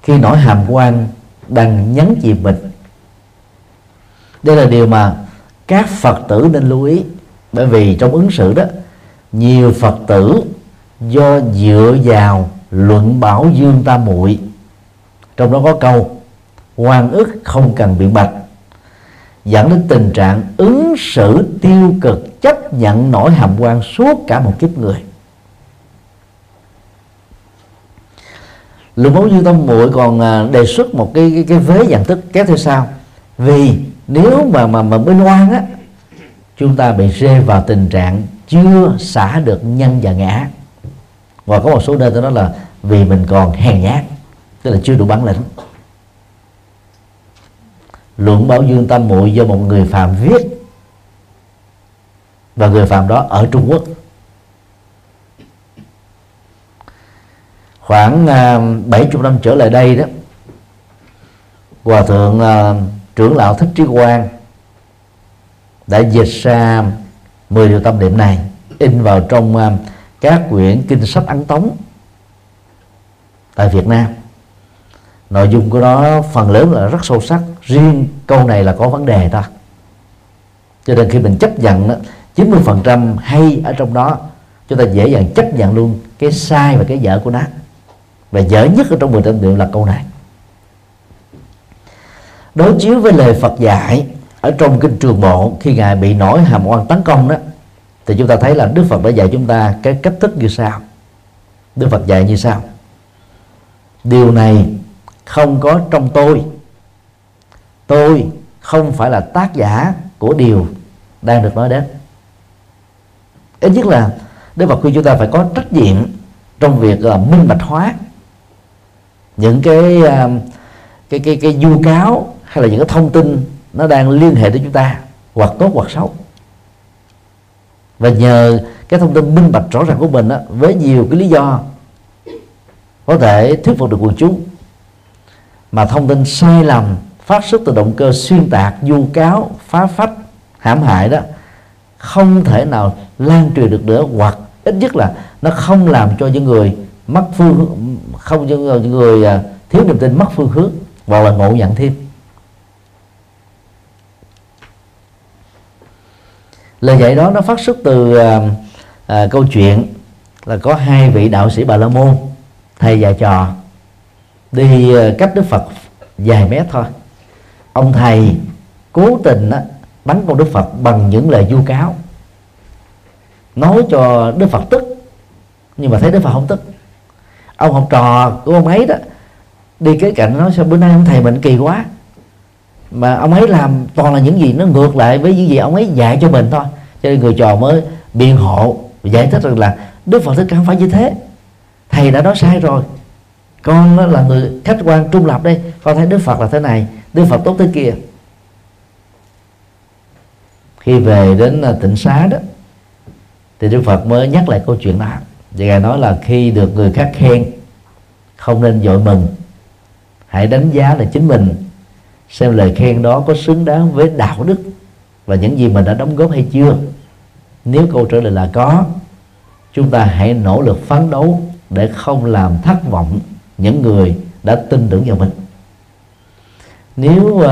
Khi nỗi hàm quan đang nhấn chìm mình. Đây là điều mà các phật tử nên lưu ý bởi vì trong ứng xử đó nhiều phật tử do dựa vào luận bảo dương tam muội. Trong đó có câu oan ức không cần biện bạch. Dẫn đến tình trạng ứng xử tiêu cực chấp nhận nỗi hàm quan suốt cả một kiếp người. Luận bảo dương tam muội còn à, đề xuất một cái cái, cái vế dạng thức kéo theo sau. Vì nếu mà mà mà bên oan á chúng ta bị rơi vào tình trạng chưa xả được nhân và ngã. Và có một số nơi nói là vì mình còn hèn nhát tức là chưa đủ bản lĩnh. Luận bảo dương tâm muội do một người phạm viết và người phạm đó ở Trung Quốc. Khoảng à, uh, 70 năm trở lại đây đó hòa thượng uh, trưởng lão thích trí quang đã dịch ra 10 điều tâm niệm này in vào trong à, các quyển kinh sách ấn tống tại Việt Nam. Nội dung của nó phần lớn là rất sâu sắc riêng câu này là có vấn đề ta. Cho nên khi mình chấp nhận đó, 90% hay ở trong đó chúng ta dễ dàng chấp nhận luôn cái sai và cái dở của nó. Và dở nhất ở trong mười tâm niệm là câu này. Đối chiếu với lời Phật dạy ở trong kinh trường bộ khi ngài bị nổi hàm oan tấn công đó, thì chúng ta thấy là Đức Phật đã dạy chúng ta cái cách thức như sau. Đức Phật dạy như sau. Điều này không có trong tôi. Tôi không phải là tác giả của điều đang được nói đến. Ít nhất là Đức Phật khuyên chúng ta phải có trách nhiệm trong việc là minh bạch hóa những cái à, cái cái cái du cáo hay là những cái thông tin nó đang liên hệ tới chúng ta hoặc tốt hoặc xấu. Và nhờ cái thông tin minh bạch rõ ràng của mình đó, với nhiều cái lý do có thể thuyết phục được quần chúng. Mà thông tin sai lầm phát xuất từ động cơ xuyên tạc du cáo phá phách hãm hại đó không thể nào lan truyền được nữa hoặc ít nhất là nó không làm cho những người mất phương không cho những người à, thiếu niềm tin mất phương hướng hoặc là ngộ nhận thêm. Lời dạy đó nó phát xuất từ à, à, câu chuyện là có hai vị đạo sĩ bà la môn thầy và trò đi à, cách đức phật vài mét thôi. Ông thầy cố tình á, bắn con đức phật bằng những lời vu cáo nói cho đức phật tức nhưng mà thấy đức phật không tức. Ông học trò của ông ấy đó đi kế cạnh nói sao bữa nay ông thầy mình kỳ quá mà ông ấy làm toàn là những gì nó ngược lại với những gì ông ấy dạy cho mình thôi cho nên người trò mới biện hộ giải thích rằng là đức phật thích ca không phải như thế. Thầy đã nói sai rồi. Con là người khách quan trung lập đây. Con thấy đức phật là thế này, đức phật tốt thế kia. Khi về đến à, tỉnh tịnh xá đó, thì đức phật mới nhắc lại câu chuyện đó. Và ngài nói là khi được người khác khen, không nên vội mừng hãy đánh giá là chính mình, xem lời khen đó có xứng đáng với đạo đức và những gì mình đã đóng góp hay chưa nếu câu trả lời là có chúng ta hãy nỗ lực phấn đấu để không làm thất vọng những người đã tin tưởng vào mình. Nếu uh,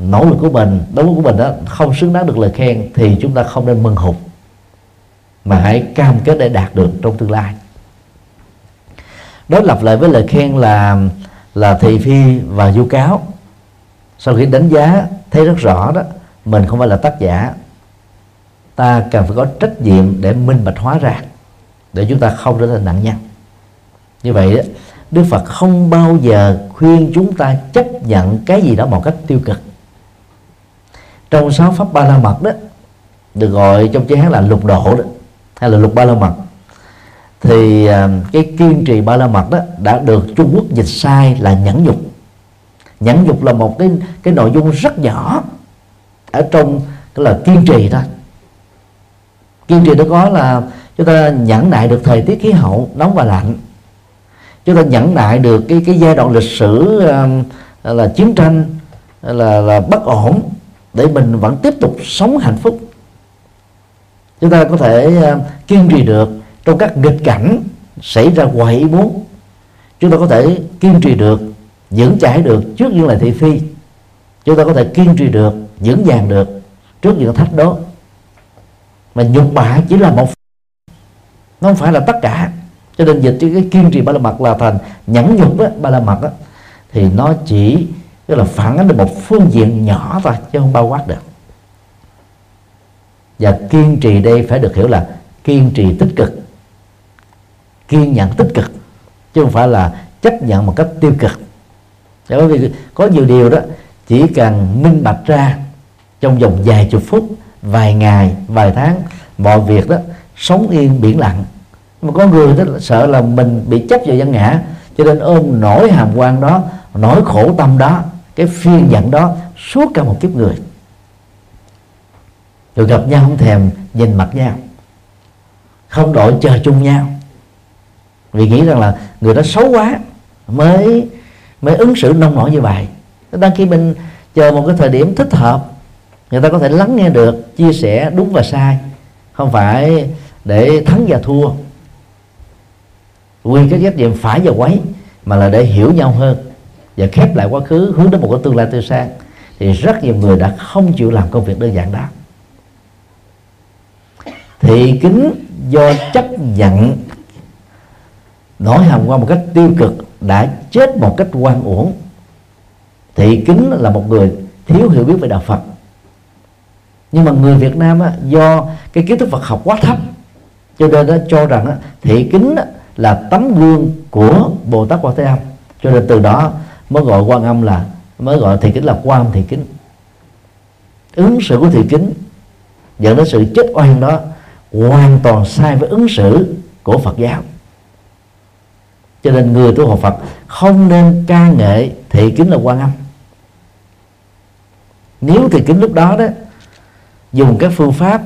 nỗ lực của mình đóng góp của mình đó không xứng đáng được lời khen thì chúng ta không nên mừng hụt mà hãy cam kết để đạt được trong tương lai. Đối lập lại với lời khen là là thị phi và du cáo. Sau khi đánh giá thấy rất rõ đó mình không phải là tác giả ta cần phải có trách nhiệm để minh bạch hóa ra để chúng ta không trở thành nạn nhân. Như vậy đó, Đức Phật không bao giờ khuyên chúng ta chấp nhận cái gì đó một cách tiêu cực. Trong sáu pháp ba la mật đó được gọi trong chữ hán là lục độ đó hay là lục ba la mật thì à, cái kiên trì ba la mật đó đã được Trung Quốc dịch sai là nhẫn nhục. Nhẫn nhục là một cái cái nội dung rất nhỏ ở trong cái là kiên trì thôi kiên trì được có là chúng ta nhẫn nại được thời tiết khí hậu nóng và lạnh. Chúng ta nhẫn nại được cái cái giai đoạn lịch sử uh, là chiến tranh là là bất ổn để mình vẫn tiếp tục sống hạnh phúc. Chúng ta có thể uh, kiên trì được trong các nghịch cảnh xảy ra ngoài ý muốn chúng ta có thể kiên trì được vững chãi được trước những lời thị phi. Chúng ta có thể kiên trì được vững vàng được trước những thách đố mà nhục mạ chỉ là một nó không phải là tất cả. Cho nên dịch cái kiên trì ba la mật là thành nhẫn nhục á, ba la mật á, thì nó chỉ tức là phản ánh được một phương diện nhỏ thôi chứ không bao quát được. Và kiên trì đây phải được hiểu là kiên trì tích cực. Kiên nhẫn tích cực chứ không phải là chấp nhận một cách tiêu cực. Bởi vì có nhiều điều đó chỉ cần minh bạch ra trong vòng vài chục phút vài ngày, vài tháng, mọi việc đó sống yên biển lặng. Mà có người đó sợ là mình bị chấp vào văn ngã, cho nên ôm nỗi hàm quan đó, nỗi khổ tâm đó, cái phiên giận đó suốt cả một kiếp người. Rồi gặp nhau không thèm nhìn mặt nhau, không đội chờ chung nhau. Vì nghĩ rằng là người đó xấu quá, mới mới ứng xử nông nổi như vậy. Đăng khi mình chờ một cái thời điểm thích hợp người ta có thể lắng nghe được, chia sẻ đúng và sai. Không phải để thắng và thua. Quy cái trách nhiệm phải và quấy, mà là để hiểu nhau hơn. Và khép lại quá khứ, hướng đến một cái tương lai tươi sáng. Thì rất nhiều người đã không chịu làm công việc đơn giản đó. Thị kính do chấp nhận nổi hàm qua một cách tiêu cực đã chết một cách quan uổng. Thị kính là một người thiếu hiểu biết về đạo phật nhưng mà người việt nam á, do cái kiến thức phật học quá thấp cho nên nó cho rằng á, thị kính á, là tấm gương của bồ tát quan thế âm. Cho nên từ đó mới gọi quan âm là mới gọi thị kính là quan thị kính. Ứng xử của thị kính dẫn đến sự chết oan đó hoàn toàn sai với ứng xử của phật giáo. Cho nên người tu học phật không nên ca nghệ thị kính là quan âm. Nếu thị kính lúc đó đó dùng các phương pháp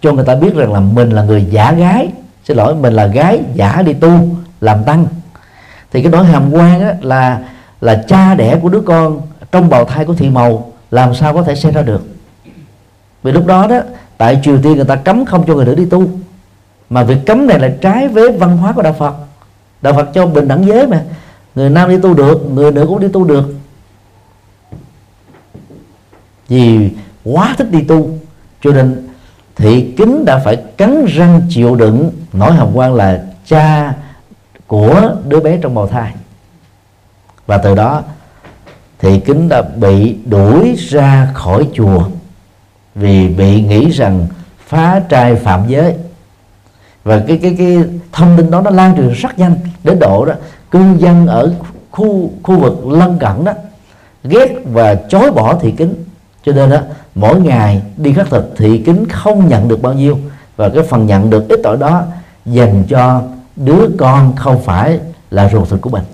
cho người ta biết rằng là mình là người giả gái. Xin lỗi mình là gái giả đi tu làm tăng. Thì cái nỗi hàm quan á, là là cha đẻ của đứa con trong bào thai của thị màu làm sao có thể xảy ra được? Vì lúc đó đó tại triều tiên người ta cấm không cho người nữ đi tu. Mà việc cấm này là trái với văn hóa của đạo phật. Đạo phật cho bình đẳng giới mà. Người nam đi tu được người nữ cũng đi tu được. Vì quá thích đi tu. Cho nên thị kính đã phải cắn răng chịu đựng. Nỗi hồng quan là cha của đứa bé trong bào thai. Và từ đó, thị kính đã bị đuổi ra khỏi chùa vì bị nghĩ rằng phá trai phạm giới. Và cái cái cái thông tin đó nó lan truyền rất nhanh đến độ đó. Cư dân ở khu khu vực lân cận đó ghét và chối bỏ thị kính. Cho nên đó mỗi ngày đi khắc thực thị kính không nhận được bao nhiêu. Và cái phần nhận được ít tội đó dành cho đứa con không phải là ruột thịt của mình.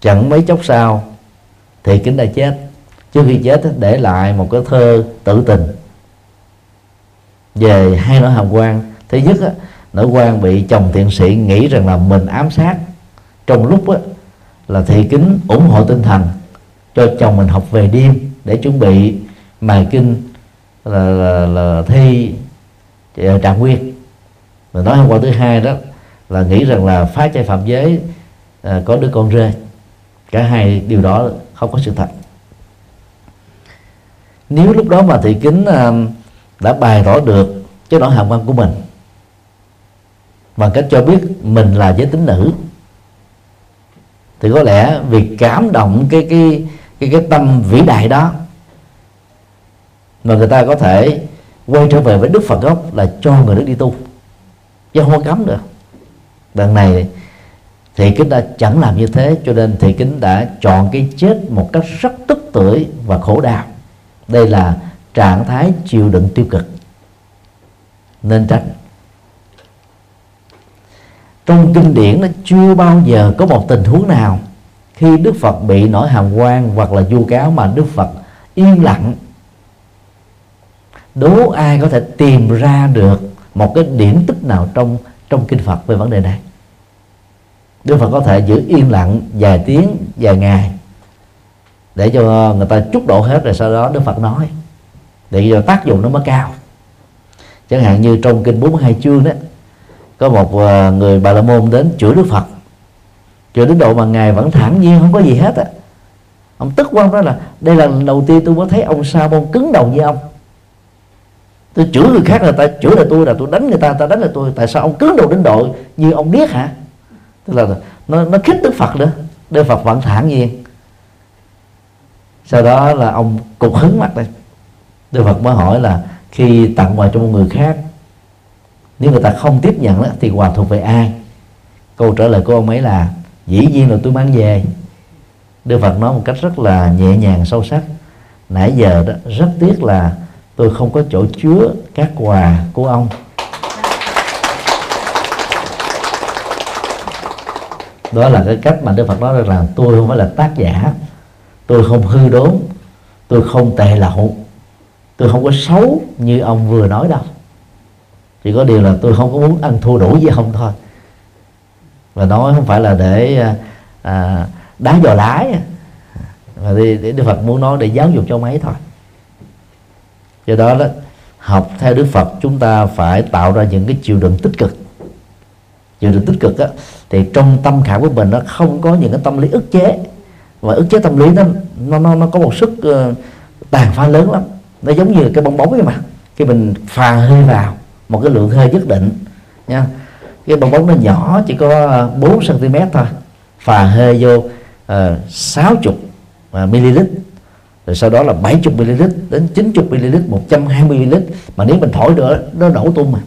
Chẳng mấy chốc sau thị kính đã chết. Trước khi chết để lại một cái thơ tự tình về hai nỗi hàm quan. Thứ nhất á, nỗi quan bị chồng thiện sĩ nghĩ rằng là mình ám sát. Trong lúc á, là thị kính ủng hộ tinh thần cho chồng mình học về đêm để chuẩn bị mài kinh là, là, là thi ờ, trạng nguyên. Mà nói hôm qua thứ hai đó là nghĩ rằng là phá chay phạm giới à, có đứa con rơi cả hai điều đó không có sự thật. Nếu lúc đó mà thị kính à, đã bày tỏ được cái nỗi hàm quan của mình bằng cách cho biết mình là giới tính nữ thì có lẽ việc cảm động cái cái cái cái tâm vĩ đại đó. Mà người ta có thể quay trở về với đức phật gốc là cho người đó đi tu. Chứ không cấm được. Đằng này thị kính đã chẳng làm như thế, cho nên thị kính đã chọn cái chết một cách rất tức tưởi và khổ đau. Đây là trạng thái chịu đựng tiêu cực. Nên tránh. Trong kinh điển nó chưa bao giờ có một tình huống nào khi Đức Phật bị nổi hàm quan hoặc là vu cáo mà Đức Phật yên lặng, đố ai có thể tìm ra được một cái điểm tích nào trong trong kinh Phật về vấn đề này? Đức Phật có thể giữ yên lặng vài tiếng, vài ngày, để cho người ta chút độ hết rồi sau đó Đức Phật nói. Để cho tác dụng nó mới cao. Chẳng hạn như trong kinh 42 chương đó, có một ờ, người bà la môn đến chửi Đức Phật cho đến độ mà ngài vẫn thản nhiên không có gì hết á. Ông tức quá đó là đây là lần đầu tiên tôi mới thấy ông sa môn cứng đầu như ông. Tôi chửi người khác là ta chửi là tôi là tôi đánh người ta ta đánh là tôi tại sao ông cứng đầu đến độ như ông biết hả? Tức là nó nó khích đức phật nữa đức phật vẫn thản nhiên. Sau đó là ông cục hứng mặt đây đức phật mới hỏi là khi tặng quà cho một người khác nếu người ta không tiếp nhận đó, thì quà thuộc về ai? Câu trả lời của ông ấy là dĩ nhiên là tôi mang về. Đức phật nói một cách rất là nhẹ nhàng, sâu sắc. Nãy giờ đó, rất tiếc là tôi không có chỗ chứa các quà của ông. Đó là cái cách mà đức phật nói rằng tôi không phải là tác giả. Tôi không hư đốn. Tôi không tệ lậu. Tôi không có xấu như ông vừa nói đâu. Chỉ có điều là tôi không có muốn ăn thua đủ với ông thôi và nói không phải là để à, à đá dò lái mà đi để đức phật muốn nói để giáo dục cho mấy thôi. Do đó đó học theo đức phật chúng ta phải tạo ra những cái chiều đựng tích cực. Chiều đựng tích cực á, thì trong tâm khảm của mình nó không có những cái tâm lý ức chế. Và ức chế tâm lý nó nó nó, nó có một sức uh, tàn phá lớn lắm. Nó giống như cái bong bóng vậy mà. Khi mình phà hơi vào một cái lượng hơi nhất định nha cái bong bóng nó nhỏ chỉ có 4 cm thôi phà hơi vô uh, 60 ml rồi sau đó là 70 ml đến 90 ml 120 ml mà nếu mình thổi nữa nó nổ tung mà.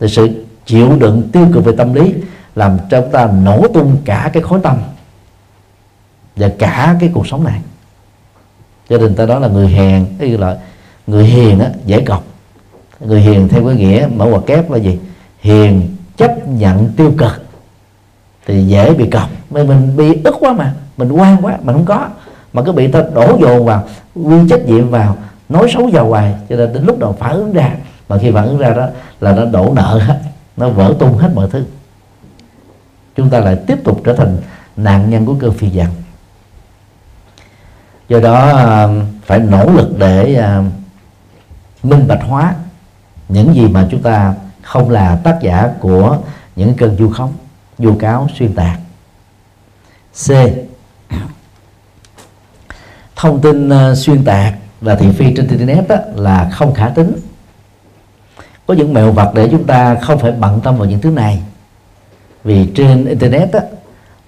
Thì sự chịu đựng tiêu cực về tâm lý làm cho chúng ta nổ tung cả cái khối tâm và cả cái cuộc sống này. Gia đình ta đó là người hèn ý là người hiền á dễ cọc. Người hiền theo cái nghĩa mở ngoặc kép là gì? Hiền, chấp nhận tiêu cực thì dễ bị cọc mình mình bị ức quá mà, mình quan quá, mà không có. Mà cứ bị ta đổ dồn vào, quy trách nhiệm vào, nói xấu vào hoài, cho nên đến lúc nào phản ứng ra, mà khi phản ứng ra đó là nó đổ nợ hết, nó vỡ tung hết mọi thứ. Chúng ta lại tiếp tục trở thành nạn nhân của cơn phi dặn do đó à, phải nỗ lực để à, minh bạch hóa những gì mà chúng ta không là tác giả của những cơn du khống du cáo xuyên tạc. C. Thông tin ờ, xuyên tạc và thị phi trên internet đó, là không khả tính. Có những mẹo vật để chúng ta không phải bận tâm vào những thứ này. Vì trên internet đó,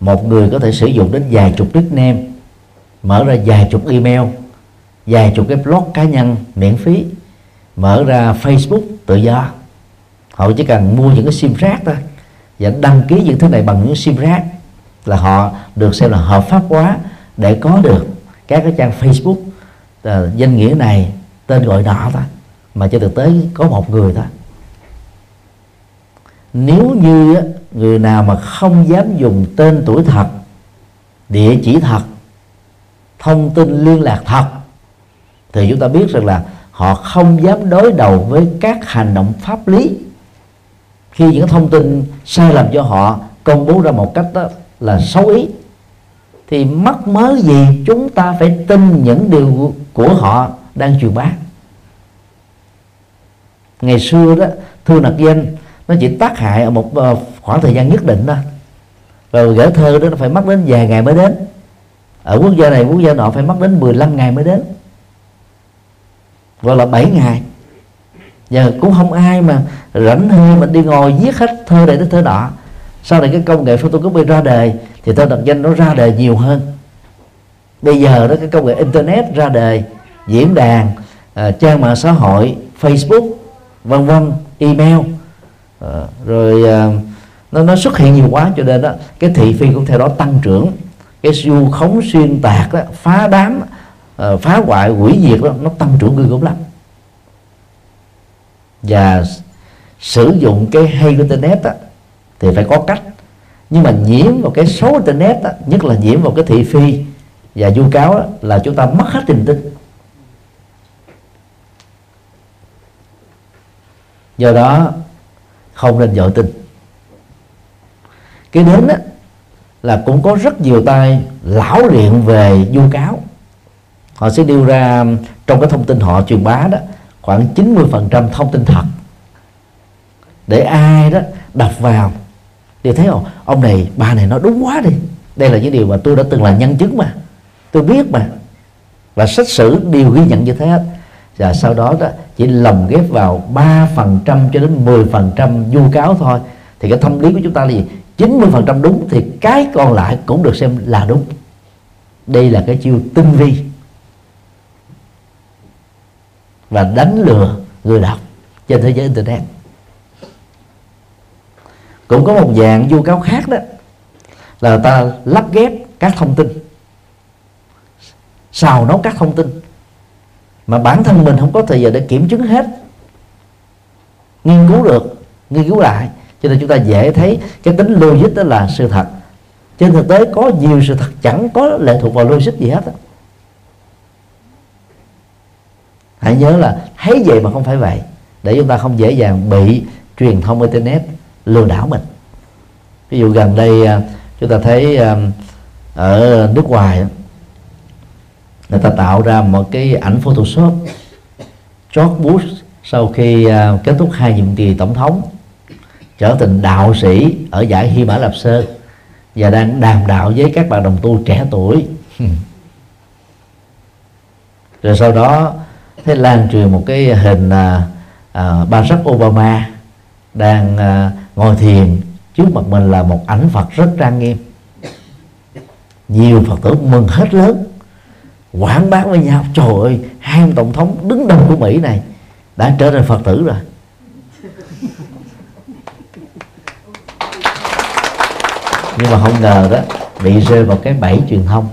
một người có thể sử dụng đến vài chục nickname mở ra vài chục email vài chục cái blog cá nhân miễn phí mở ra facebook tự do họ chỉ cần mua những cái sim rác thôi. Và đăng ký những thứ này bằng những sim rác là họ được xem là hợp pháp hóa để có được các cái trang facebook à, danh nghĩa này, tên gọi nọ thôi, mà trên thực tế có một người thôi. Nếu như người nào mà không dám dùng tên tuổi thật, địa chỉ thật, thông tin liên lạc thật, thì chúng ta biết rằng là họ không dám đối đầu với các hành động pháp lý khi những thông tin sai lầm cho họ công bố ra một cách đó là xấu ý, thì mắc mớ gì chúng ta phải tin những điều của họ đang truyền bá. Ngày xưa đó, thư nặc danh, nó chỉ tác hại ở một ờ, khoảng thời gian nhất định thôi. Rồi gửi thơ đó nó phải mất đến vài ngày mới đến. Ở quốc gia này, quốc gia nọ phải mất đến 15 ngày mới đến. Gọi là 7 ngày giờ cũng không ai mà rảnh hơi mà đi ngồi viết hết thơ này đến thơ nọ. Sau này cái công nghệ photocopy ra đời thì thơ đặt danh nó ra đời nhiều hơn. Bây giờ đó cái công nghệ internet ra đời diễn đàn à, trang mạng xã hội facebook vân vân email. À, rồi à, nó nó xuất hiện nhiều quá cho nên đó cái thị phi cũng theo đó tăng trưởng. Cái du khống xuyên tạc đó, phá đám phá hoại hủy diệt đó nó tăng trưởng ghê gớm lắm và sử dụng cái hay của internet đó, thì phải có cách. Nhưng mà nhiễm vào cái số internet đó, nhất là nhiễm vào cái thị phi và vu cáo đó, là chúng ta mất hết tình tin. Do đó không nên dội tin. Cái đến đó là cũng có rất nhiều tay lão luyện về vu cáo. Họ sẽ đưa ra trong cái thông tin họ truyền bá đó khoảng 90% thông tin thật. Để ai đó đọc vào đều thấy không? Ông này, bà này nói đúng quá đi. Đây là những điều mà tôi đã từng là nhân chứng mà. Tôi biết mà. Và sách sử đều ghi nhận như thế hết. Và sau đó đó, chỉ lồng ghép vào 3 phần trăm cho đến 10 phần trăm vu cáo thôi. Thì cái tâm lý của chúng ta là gì? 90 phần trăm đúng thì cái còn lại cũng được xem là đúng. Đây là cái chiêu tinh vi và đánh lừa người đọc trên thế giới internet. Cũng có một dạng vu cáo khác đó, là ta lắp ghép các thông tin, xào nấu các thông tin mà bản thân mình không có thời giờ để kiểm chứng hết, nghiên cứu được, nghiên cứu lại. Cho nên chúng ta dễ thấy cái tính logic đó là sự thật. Trên thực tế có nhiều sự thật, chẳng có lệ thuộc vào logic gì hết đó. Hãy nhớ là thấy vậy mà không phải vậy. Để chúng ta không dễ dàng bị truyền thông internet lừa đảo mình. Ví dụ gần đây à, chúng ta thấy à, ở nước ngoài người ta tạo ra một cái ảnh photoshop George Bush sau khi à, kết thúc hai nhiệm kỳ tổng thống, trở thành đạo sĩ ở giải Hy Mã Lạp Sơn và đang đàm đạo với các bạn đồng tu trẻ tuổi. Rồi sau đó thế lan truyền một cái hình à, à, Barack Obama đang à, ngồi thiền trước mặt mình là một ảnh Phật rất trang nghiêm. Nhiều Phật tử mừng hết lớn quảng bá với nhau. Trời ơi hai ông tổng thống đứng đầu của Mỹ này đã trở thành Phật tử rồi. Nhưng mà không ngờ đó bị rơi vào cái bẫy truyền thông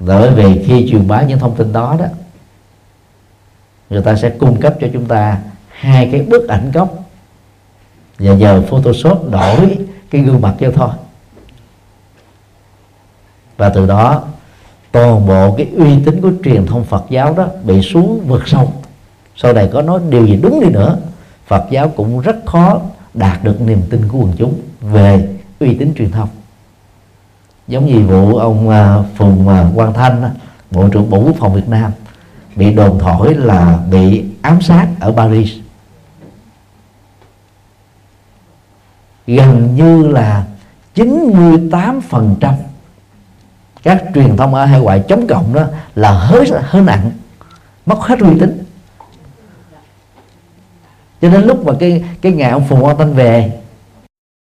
bởi vì khi truyền bá những thông tin đó đó, người ta sẽ cung cấp cho chúng ta hai cái bức ảnh gốc. Và giờ photoshop đổi cái gương mặt cho thôi. Và từ đó, toàn bộ cái uy tín của truyền thông Phật giáo đó bị xuống vượt sâu. Sau này có nói điều gì đúng đi nữa, Phật giáo cũng rất khó đạt được niềm tin của quần chúng về uy tín truyền thông giống như vụ ông à, Phùng à, Quang Thanh bộ trưởng bộ quốc phòng Việt Nam, bị đồn thổi là bị ám sát ở Paris. Gần như là 98% các truyền thông ở hải ngoại chống cộng đó là hơi hơi nặng, mất hết uy tín. Cho đến lúc mà cái cái ngày ông phùng quang thanh về,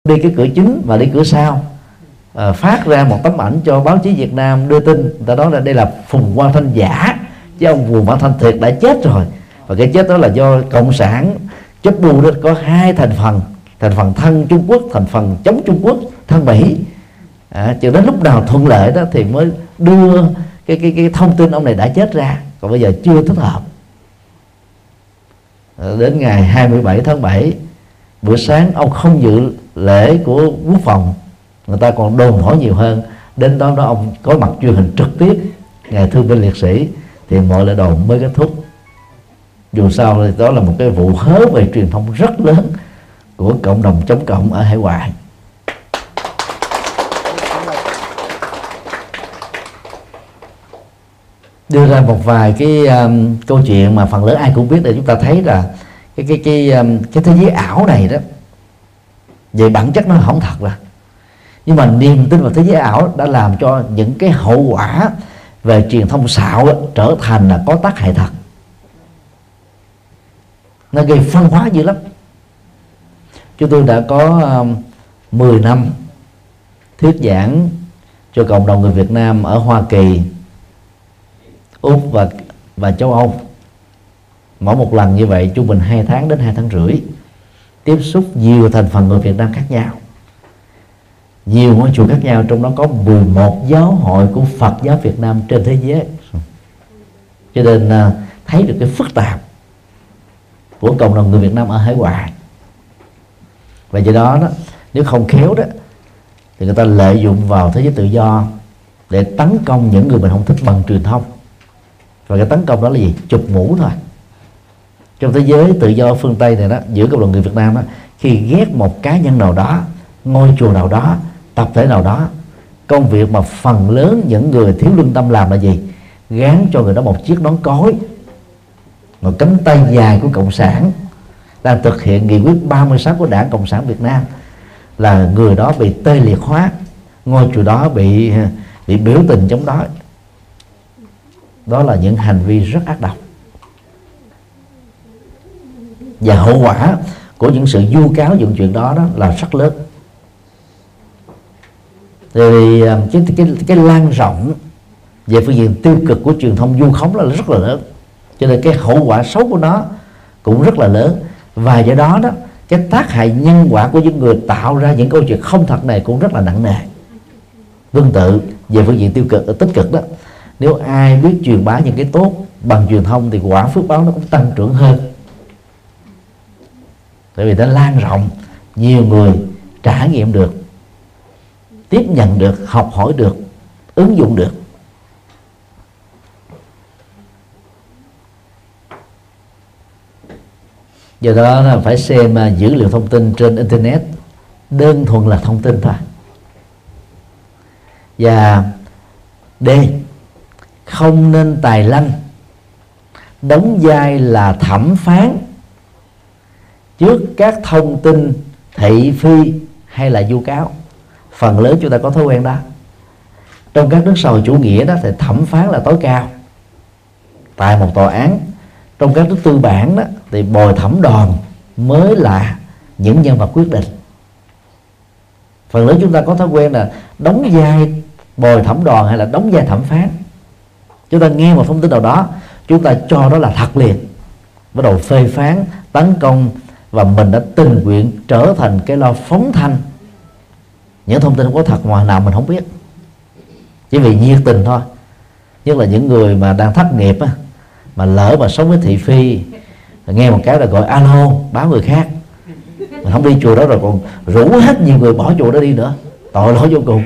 đi cái cửa chính và đi cửa sau à, phát ra một tấm ảnh cho báo chí Việt Nam đưa tin. Người ta nói là đây là phùng quang thanh giả chứ ông phùng quang thanh thiệt đã chết rồi. Và cái chết đó là do cộng sản chấp bù đó có hai thành phần thành phần thân Trung Quốc thành phần chống Trung Quốc thân Mỹ. À, cho đến lúc nào thuận lợi đó thì mới đưa cái cái cái thông tin ông này đã chết ra. Còn bây giờ chưa thích hợp. À, đến ngày 27 tháng 7 bữa sáng ông không dự lễ của quốc phòng người ta còn đồn hỏi nhiều hơn. Đến đó đó ông có mặt truyền hình trực tiếp ngày thương binh liệt sĩ thì mọi lời đồn mới kết thúc. Dù sao thì đó là một cái vụ hớ về truyền thông rất lớn của cộng đồng chống cộng ở hải ngoại. Đưa ra một vài cái um, câu chuyện mà phần lớn ai cũng biết để chúng ta thấy là cái cái cái um, cái thế giới ảo này đó. Về bản chất nó không thật là nhưng mà niềm tin vào thế giới ảo đã làm cho những cái hậu quả về truyền thông xạo đó, trở thành là có tác hại thật. Nó gây phân hóa dữ lắm. Chúng tôi đã có um, 10 năm thuyết giảng cho cộng đồng người Việt Nam ở Hoa Kỳ úc và và châu âu. Mỗi một lần như vậy trung bình 2 tháng đến 2 tháng rưỡi tiếp xúc nhiều thành phần người Việt Nam khác nhau nhiều ngôi chùa khác nhau, trong đó có 11 giáo hội của Phật giáo Việt Nam trên thế giới. Cho nên à, thấy được cái phức tạp của cộng đồng người Việt Nam ở hải ngoại. Và do đó đó, nếu không khéo đó, thì người ta lợi dụng vào thế giới tự do để tấn công những người mình không thích bằng truyền thông. Và cái tấn công đó là gì? Chụp mũ thôi. Trong thế giới tự do phương tây này đó, giữa cộng đồng người việt nam đó, khi ghét một cá nhân nào đó, ngôi chùa nào đó tập thể nào đó, công việc mà phần lớn những người thiếu lương tâm làm là gì? Gán cho người đó một chiếc nón cối, một cánh tay dài của cộng sản đang thực hiện nghị quyết 36 của đảng cộng sản Việt Nam, là người đó bị tê liệt hóa, ngôi chùa đó bị bị biểu tình chống đó đó là những hành vi rất ác độc. Và hậu quả của những sự vu cáo dựng chuyện đó đó là rất lớn thì à, cái, cái, cái lan rộng về phương diện tiêu cực của truyền thông vu khống là rất là lớn. Cho nên cái hậu quả xấu của nó cũng rất là lớn. Và do đó đó cái tác hại nhân quả của những người tạo ra những câu chuyện không thật này cũng rất là nặng nề. Tương tự về phương diện tiêu cực tích cực đó nếu ai biết truyền bá những cái tốt bằng truyền thông thì quả phước báo nó cũng tăng trưởng hơn. Tại vì nó lan rộng nhiều người trải nghiệm được tiếp nhận được, học hỏi được, ứng dụng được. Do đó là phải xem à, dữ liệu thông tin trên internet đơn thuần là thông tin thôi. Và d, không nên tài lanh đóng vai là thẩm phán trước các thông tin thị phi hay là vu cáo phần lớn chúng ta có thói quen đó. Trong các nước xã hội chủ nghĩa đó thì thẩm phán là tối cao. Tại một tòa án, trong các nước tư bản đó thì bồi thẩm đoàn mới là những nhân vật quyết định. Phần lớn chúng ta có thói quen là đóng vai bồi thẩm đoàn hay là đóng vai thẩm phán. Chúng ta nghe một thông tin nào đó, chúng ta cho đó là thật liền. Bắt đầu phê phán, tấn công và mình đã tình nguyện trở thành cái lo phóng thanh những thông tin không có thật ngoài nào mình không biết. Chỉ vì nhiệt tình thôi. Nhất là những người mà đang thất nghiệp á, mà lỡ mà sống với thị phi nghe một cái là gọi alo báo người khác. Mà không đi chùa đó rồi còn rủ hết nhiều người bỏ chùa đó đi nữa. Tội lỗi vô cùng.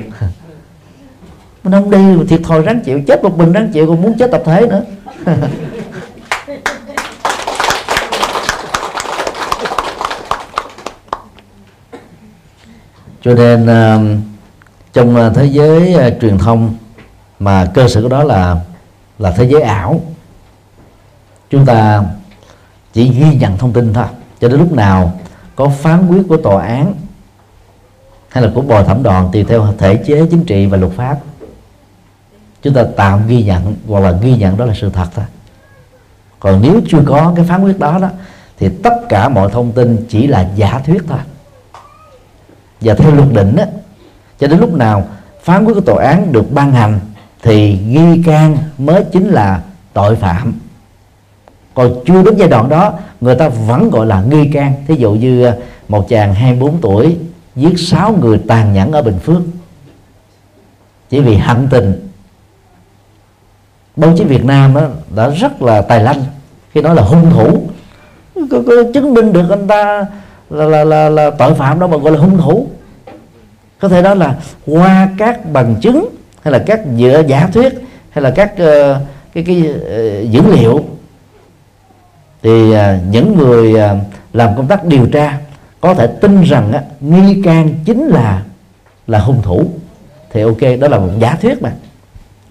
Mình không đi thiệt thòi ráng chịu chết một mình ráng chịu còn muốn chết tập thể nữa. cho nên uh, trong uh, thế giới uh, truyền thông mà cơ sở của đó là là thế giới ảo chúng ta chỉ ghi nhận thông tin thôi. Cho đến lúc nào có phán quyết của tòa án hay là của bồi thẩm đoàn tùy theo thể chế chính trị và luật pháp chúng ta tạm ghi nhận hoặc là ghi nhận đó là sự thật thôi. Còn nếu chưa có cái phán quyết đó đó thì tất cả mọi thông tin chỉ là giả thuyết thôi và theo luật định đó cho đến lúc nào phán quyết của tòa án được ban hành thì nghi can mới chính là tội phạm. Còn chưa đến giai đoạn đó người ta vẫn gọi là nghi can. Thí dụ như à, một chàng 24 tuổi giết 6 người tàn nhẫn ở Bình Phước. Chỉ vì hận tình. Báo chí Việt Nam đó đã rất là tài lanh. Khi nói là hung thủ có, có chứng minh được anh ta là, là, là, là tội phạm đó mà gọi là hung thủ. Có thể đó là qua các bằng chứng hay là các dựa giả thuyết hay là các uh, cái cái uh, dữ liệu thì uh, những người uh, làm công tác điều tra có thể tin rằng uh, nghi can chính là là hung thủ. Thì ok đó là một giả thuyết mà.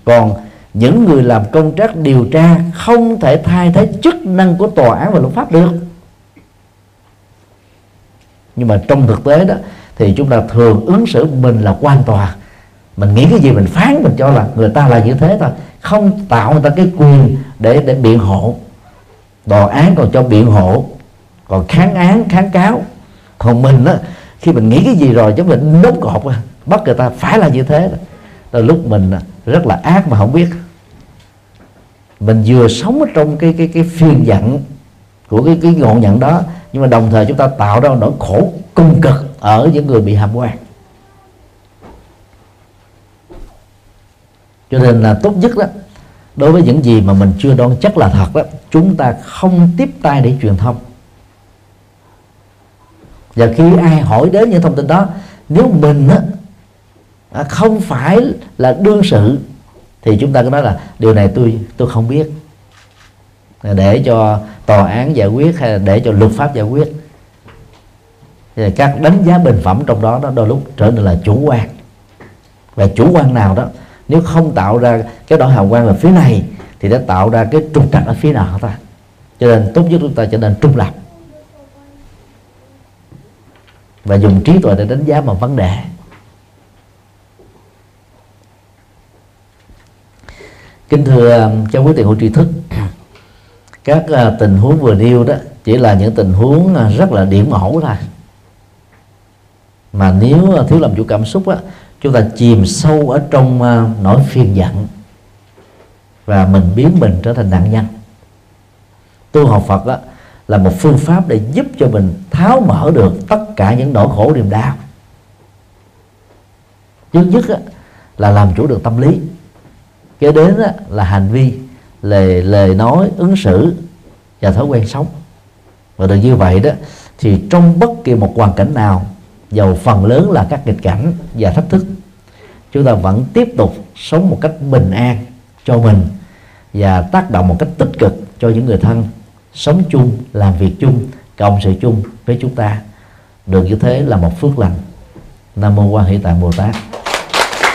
Còn những người làm công tác điều tra không thể thay thế chức năng của tòa án và luật pháp được nhưng mà trong thực tế đó, thì chúng ta thường ứng xử mình là quan tòa. Mình nghĩ cái gì mình phán, mình cho là người ta là như thế thôi. Không tạo người ta cái quyền để để biện hộ. Tòa án còn cho biện hộ, còn kháng án, kháng cáo. Còn mình á, khi mình nghĩ cái gì rồi chúng mình đốt cột bắt người ta phải là như thế rồi lúc mình rất là ác mà không biết. Mình vừa sống ở trong cái cái cái phiên giận của cái cái ngọn nhận đó nhưng mà đồng thời chúng ta tạo ra nỗi khổ cung cực ở những người bị hàm quan. Cho nên là tốt nhất đó đối với những gì mà mình chưa đoan chắc là thật đó chúng ta không tiếp tay để truyền thông. Và khi ai hỏi đến những thông tin đó nếu mình á, à, không phải là đương sự thì chúng ta có nói là điều này tôi tôi không biết để cho tòa án giải quyết hay là để cho luật pháp giải quyết. Thì các đánh giá bình phẩm trong đó nó đôi lúc trở nên là chủ quan. Và chủ quan nào đó, nếu không tạo ra cái đổi hào quang ở phía này, thì đã tạo ra cái trục trặc ở phía nào ta cho nên tốt nhất chúng ta trở nên trung lập. Và dùng trí tuệ để đánh giá một vấn đề. Kính thưa um, các quý tiền hữu tri thức các à, tình huống vừa nêu đó chỉ là những tình huống à, rất là điểm mẫu thôi. Mà nếu à, thiếu làm chủ cảm xúc á chúng ta chìm sâu ở trong nỗi phiền giận và mình biến mình trở thành nạn nhân. Tu học Phật á, là một phương pháp để giúp cho mình tháo mở được tất cả những nỗi khổ niềm đau. Trước nhất á, là làm chủ được tâm lý kế đến á, là hành vi lời lời nói, ứng xử và thói quen sống. Và được như vậy đó, thì trong bất kỳ một hoàn cảnh nào dầu phần lớn là các nghịch cảnh và thách thức. Chúng ta vẫn tiếp tục sống một cách bình an cho mình và tác động một cách tích cực cho những người thân. Sống chung, làm việc chung, cộng sự chung với chúng ta. Được như thế là một phước lành. Nam mô quan hỷ tạng bồ tát